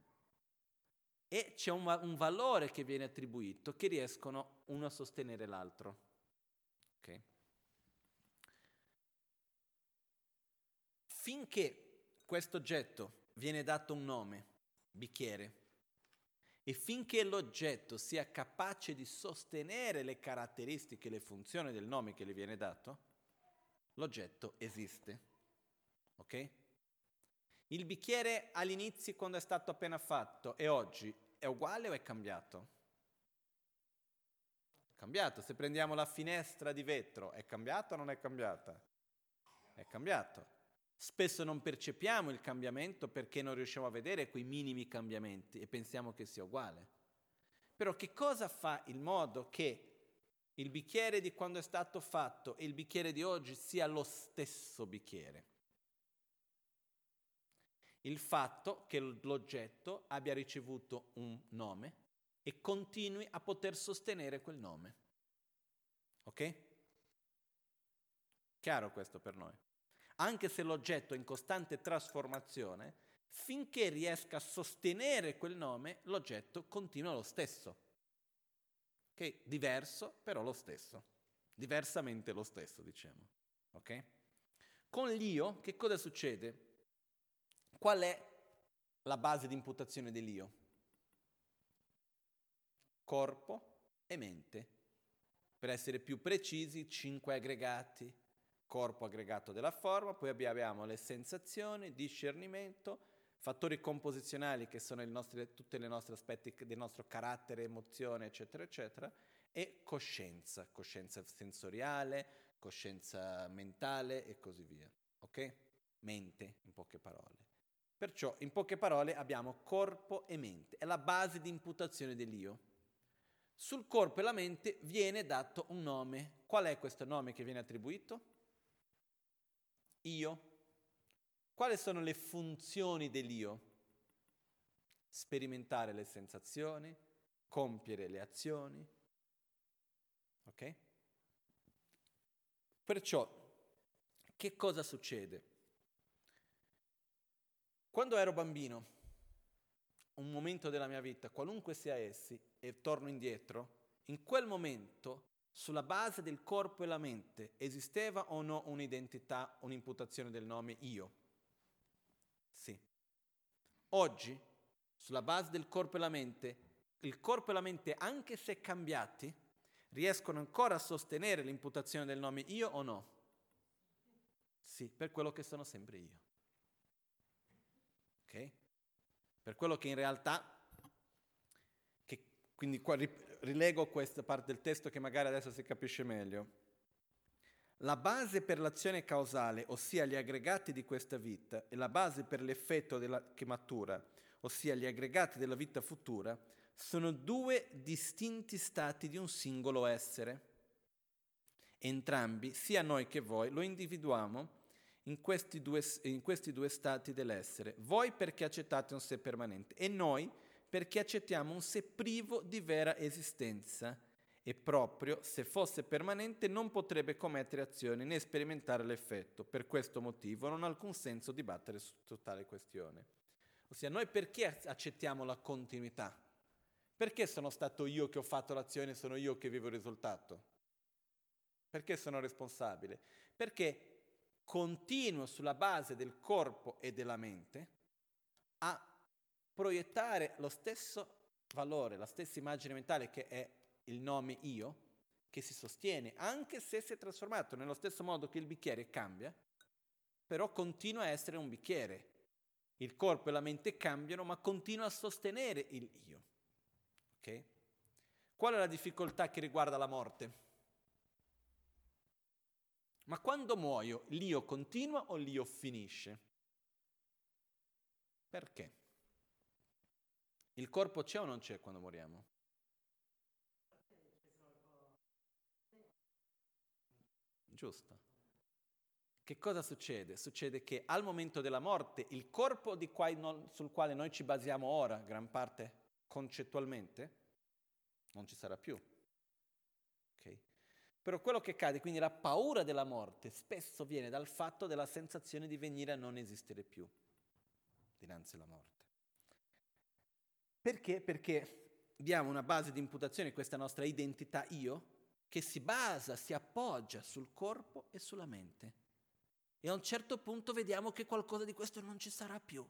e c'è un, un valore che viene attribuito che riescono uno a sostenere l'altro. Okay? Finché questo oggetto viene dato un nome, bicchiere, e finché l'oggetto sia capace di sostenere le caratteristiche le funzioni del nome che gli viene dato, l'oggetto esiste. Ok? Il bicchiere all'inizio, quando è stato appena fatto, e oggi è uguale o è cambiato? È cambiato. Se prendiamo la finestra di vetro, è cambiata o non è cambiata? È cambiato. Spesso non percepiamo il cambiamento perché non riusciamo a vedere quei minimi cambiamenti e pensiamo che sia uguale. Però che cosa fa il modo che il bicchiere di quando è stato fatto e il bicchiere di oggi sia lo stesso bicchiere. Il fatto che l'oggetto abbia ricevuto un nome e continui a poter sostenere quel nome. Ok? Chiaro questo per noi. Anche se l'oggetto è in costante trasformazione, finché riesca a sostenere quel nome, l'oggetto continua lo stesso che è diverso, però lo stesso. Diversamente lo stesso, diciamo. Ok? Con l'io, che cosa succede? Qual è la base di imputazione dell'io? Corpo e mente. Per essere più precisi, cinque aggregati. Corpo aggregato della forma, poi abbiamo le sensazioni, discernimento, fattori composizionali che sono tutti i nostri aspetti del nostro carattere, emozione, eccetera, eccetera, e coscienza, coscienza sensoriale, coscienza mentale e così via. Ok? Mente, in poche parole. Perciò, in poche parole, abbiamo corpo e mente, è la base di imputazione dell'io. Sul corpo e la mente viene dato un nome. Qual è questo nome che viene attribuito? Io. Quali sono le funzioni dell'io? Sperimentare le sensazioni, compiere le azioni. Ok? Perciò, che cosa succede? Quando ero bambino, un momento della mia vita, qualunque sia essi, e torno indietro, in quel momento, sulla base del corpo e la mente, esisteva o no un'identità, un'imputazione del nome io? Sì. Oggi, sulla base del corpo e la mente, il corpo e la mente, anche se cambiati, riescono ancora a sostenere l'imputazione del nome io o no? Sì, per quello che sono sempre io. Ok? Per quello che in realtà, che, quindi qua rilego questa parte del testo che magari adesso si capisce meglio. La base per l'azione causale, ossia gli aggregati di questa vita, e la base per l'effetto della, che matura, ossia gli aggregati della vita futura, sono due distinti stati di un singolo essere. Entrambi, sia noi che voi, lo individuiamo in questi due, in questi due stati dell'essere. Voi perché accettate un sé permanente e noi perché accettiamo un sé privo di vera esistenza e proprio se fosse permanente non potrebbe commettere azioni né sperimentare l'effetto. Per questo motivo non ha alcun senso dibattere su tale questione. Ossia, noi perché accettiamo la continuità? Perché sono stato io che ho fatto l'azione e sono io che vivo il risultato? Perché sono responsabile? Perché continuo sulla base del corpo e della mente a proiettare lo stesso valore, la stessa immagine mentale che è il nome io, che si sostiene, anche se si è trasformato nello stesso modo che il bicchiere cambia, però continua a essere un bicchiere. Il corpo e la mente cambiano, ma continua a sostenere il io. Okay? Qual è la difficoltà che riguarda la morte? Ma quando muoio, l'io continua o l'io finisce? Perché? Il corpo c'è o non c'è quando moriamo? Giusto. Che cosa succede? Succede che al momento della morte il corpo non, sul quale noi ci basiamo ora, gran parte concettualmente, non ci sarà più. Okay? Però quello che accade, quindi la paura della morte, spesso viene dal fatto della sensazione di venire a non esistere più dinanzi alla morte. Perché? Perché abbiamo una base di imputazione, questa nostra identità io, che si basa, si appoggia sul corpo e sulla mente. E a un certo punto vediamo che qualcosa di questo non ci sarà più.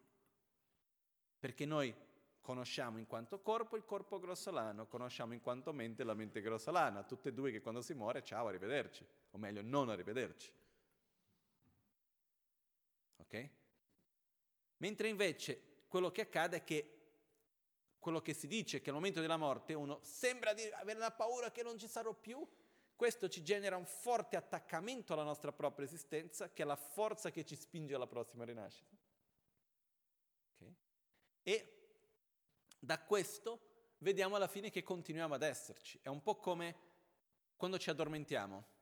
Perché noi conosciamo in quanto corpo il corpo grossolano, conosciamo in quanto mente la mente grossolana, tutte e due che quando si muore ciao, arrivederci, o meglio non arrivederci. Ok? Mentre invece quello che accade è che quello che si dice che al momento della morte uno sembra di avere la paura che non ci sarò più, questo ci genera un forte attaccamento alla nostra propria esistenza, che è la forza che ci spinge alla prossima rinascita. Okay? E da questo vediamo alla fine che continuiamo ad esserci. È un po' come quando ci addormentiamo.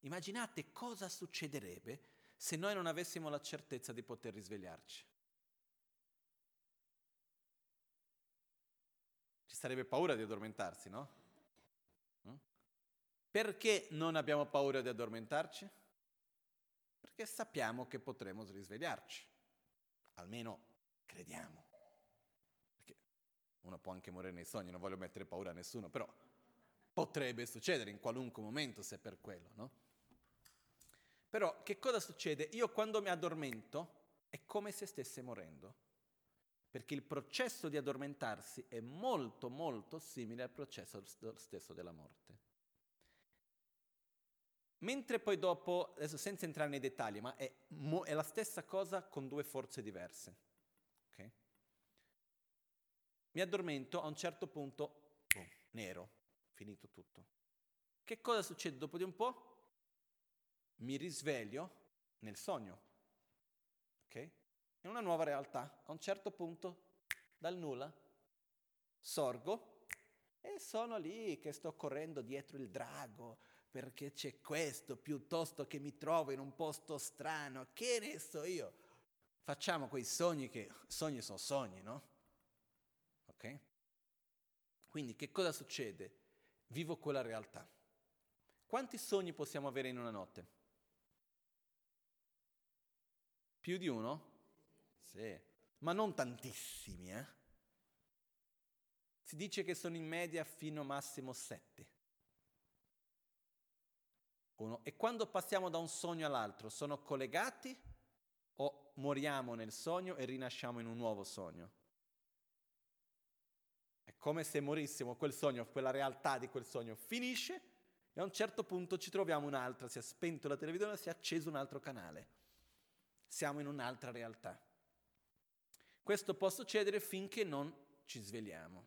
Immaginate cosa succederebbe se noi non avessimo la certezza di poter risvegliarci. Sarebbe paura di addormentarsi, no? Mm? Perché non abbiamo paura di addormentarci? Perché sappiamo che potremo risvegliarci, almeno crediamo. Uno può anche morire nei sogni, non voglio mettere paura a nessuno, però potrebbe succedere in qualunque momento se è per quello, no? Però che cosa succede? Io quando mi addormento è come se stesse morendo, perché il processo di addormentarsi è molto molto simile al processo stesso della morte. Mentre poi dopo, adesso senza entrare nei dettagli, ma è, è la stessa cosa con due forze diverse. Mi addormento, a un certo punto, boom, nero, finito tutto. Che cosa succede dopo di un po'? Mi risveglio nel sogno, ok? In una nuova realtà. A un certo punto, dal nulla, sorgo e sono lì che sto correndo dietro il drago perché c'è questo, piuttosto che mi trovo in un posto strano, che ne so io. Facciamo quei sogni che sogni sono sogni, no? Ok? Quindi che cosa succede? Vivo quella realtà. Quanti sogni possiamo avere in una notte? Più di uno? Sì, ma non tantissimi, eh? Si dice che sono in media fino massimo sette. Uno. E quando passiamo da un sogno all'altro, sono collegati o moriamo nel sogno e rinasciamo in un nuovo sogno? È come se morissimo, quel sogno, quella realtà di quel sogno finisce e a un certo punto ci troviamo un'altra, si è spento la televisione, si è acceso un altro canale. Siamo in un'altra realtà. Questo può succedere finché non ci svegliamo.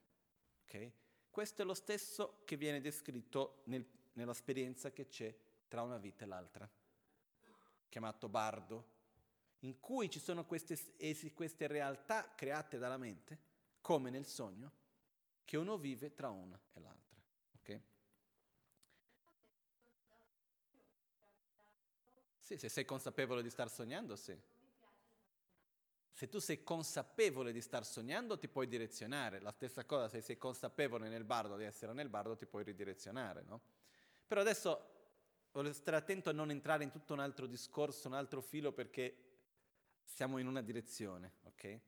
Okay? Questo è lo stesso che viene descritto nel, nell'esperienza che c'è tra una vita e l'altra, chiamato bardo, in cui ci sono queste, queste realtà create dalla mente, come nel sogno, che uno vive tra una e l'altra. Okay? Sì, se sei consapevole di star sognando, sì. Se tu sei consapevole di star sognando, ti puoi direzionare. La stessa cosa, se sei consapevole nel bardo di essere nel bardo, ti puoi ridirezionare, no? Però adesso voglio stare attento a non entrare in tutto un altro discorso, un altro filo, perché siamo in una direzione, ok?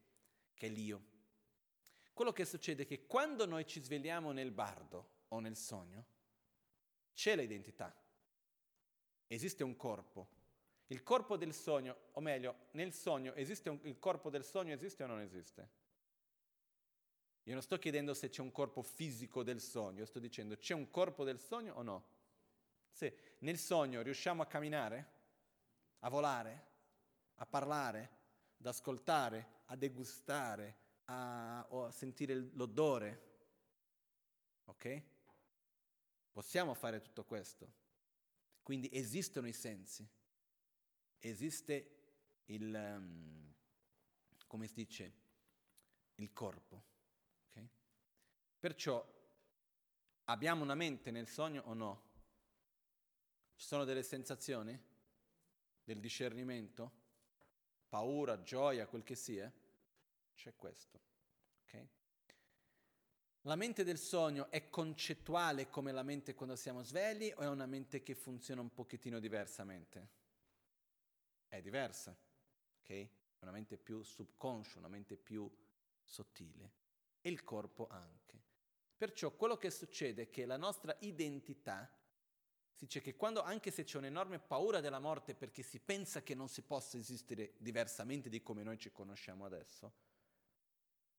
Che è l'io. Quello che succede è che quando noi ci svegliamo nel bardo o nel sogno, c'è l'identità. Esiste un corpo. Il corpo del sogno, o meglio, nel sogno esiste un, il corpo del sogno esiste o non esiste? Io non sto chiedendo se c'è un corpo fisico del sogno, sto dicendo c'è un corpo del sogno o no? Se nel sogno riusciamo a camminare, a volare, a parlare, ad ascoltare, a degustare, a, a sentire l'odore, ok? Possiamo fare tutto questo. Quindi esistono i sensi, esiste il, um, come si dice, il corpo. Okay? Perciò abbiamo una mente nel sogno o no? Ci sono delle sensazioni? Del discernimento? Paura, gioia, quel che sia? C'è questo. Okay? La mente del sogno è concettuale come la mente quando siamo svegli o è una mente che funziona un pochettino diversamente? È diversa, ok? Una mente più subconscia, una mente più sottile. E il corpo anche. Perciò quello che succede è che la nostra identità si dice che quando, anche se c'è un'enorme paura della morte perché si pensa che non si possa esistere diversamente di come noi ci conosciamo adesso,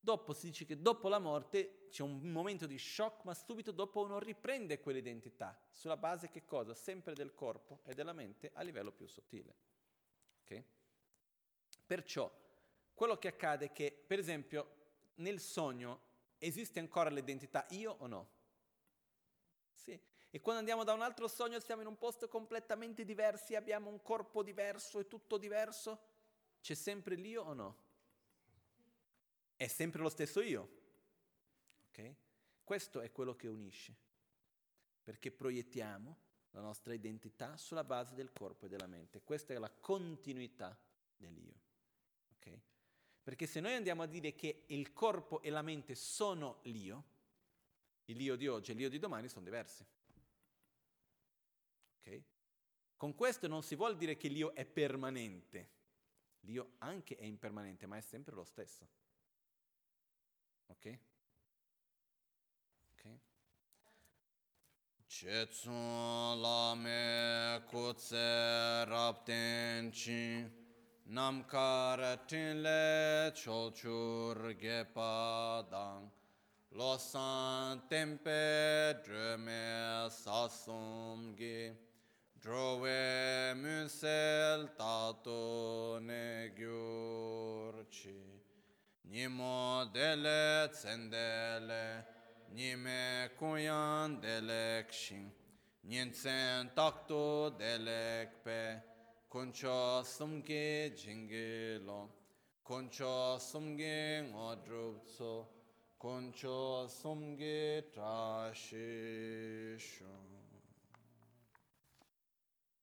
dopo si dice che dopo la morte c'è un momento di shock, ma subito dopo uno riprende quell'identità, sulla base che cosa? Sempre del corpo e della mente a livello più sottile. Okay? Perciò quello che accade è che, per esempio, nel sogno esiste ancora l'identità io o no? Sì, e quando andiamo da un altro sogno siamo in un posto completamente diverso, abbiamo un corpo diverso e tutto diverso. C'è sempre l'io o no? È sempre lo stesso io. Ok? Questo è quello che unisce. Perché proiettiamo la nostra identità sulla base del corpo e della mente. Questa è la continuità dell'io. Ok? Perché se noi andiamo a dire che il corpo e la mente sono l'io, il io di oggi e l'io di domani sono diversi. Okay? Con questo non si vuol dire che l'io è permanente, l'io anche è impermanente, ma è sempre lo stesso. Ok? Ok? Chetsun lame kutse rapten chi namkar tinle cholchur gepa dang losan tempe dreme sasum ge Drove münsel tato ne gyurci, Nimo dele tsendele, Nime kuyan delek shin, Nintsen takto delek pe, Kuncho sumge jingilo, Kuncho sumge ngodrupso, Kuncho sumge trashisho.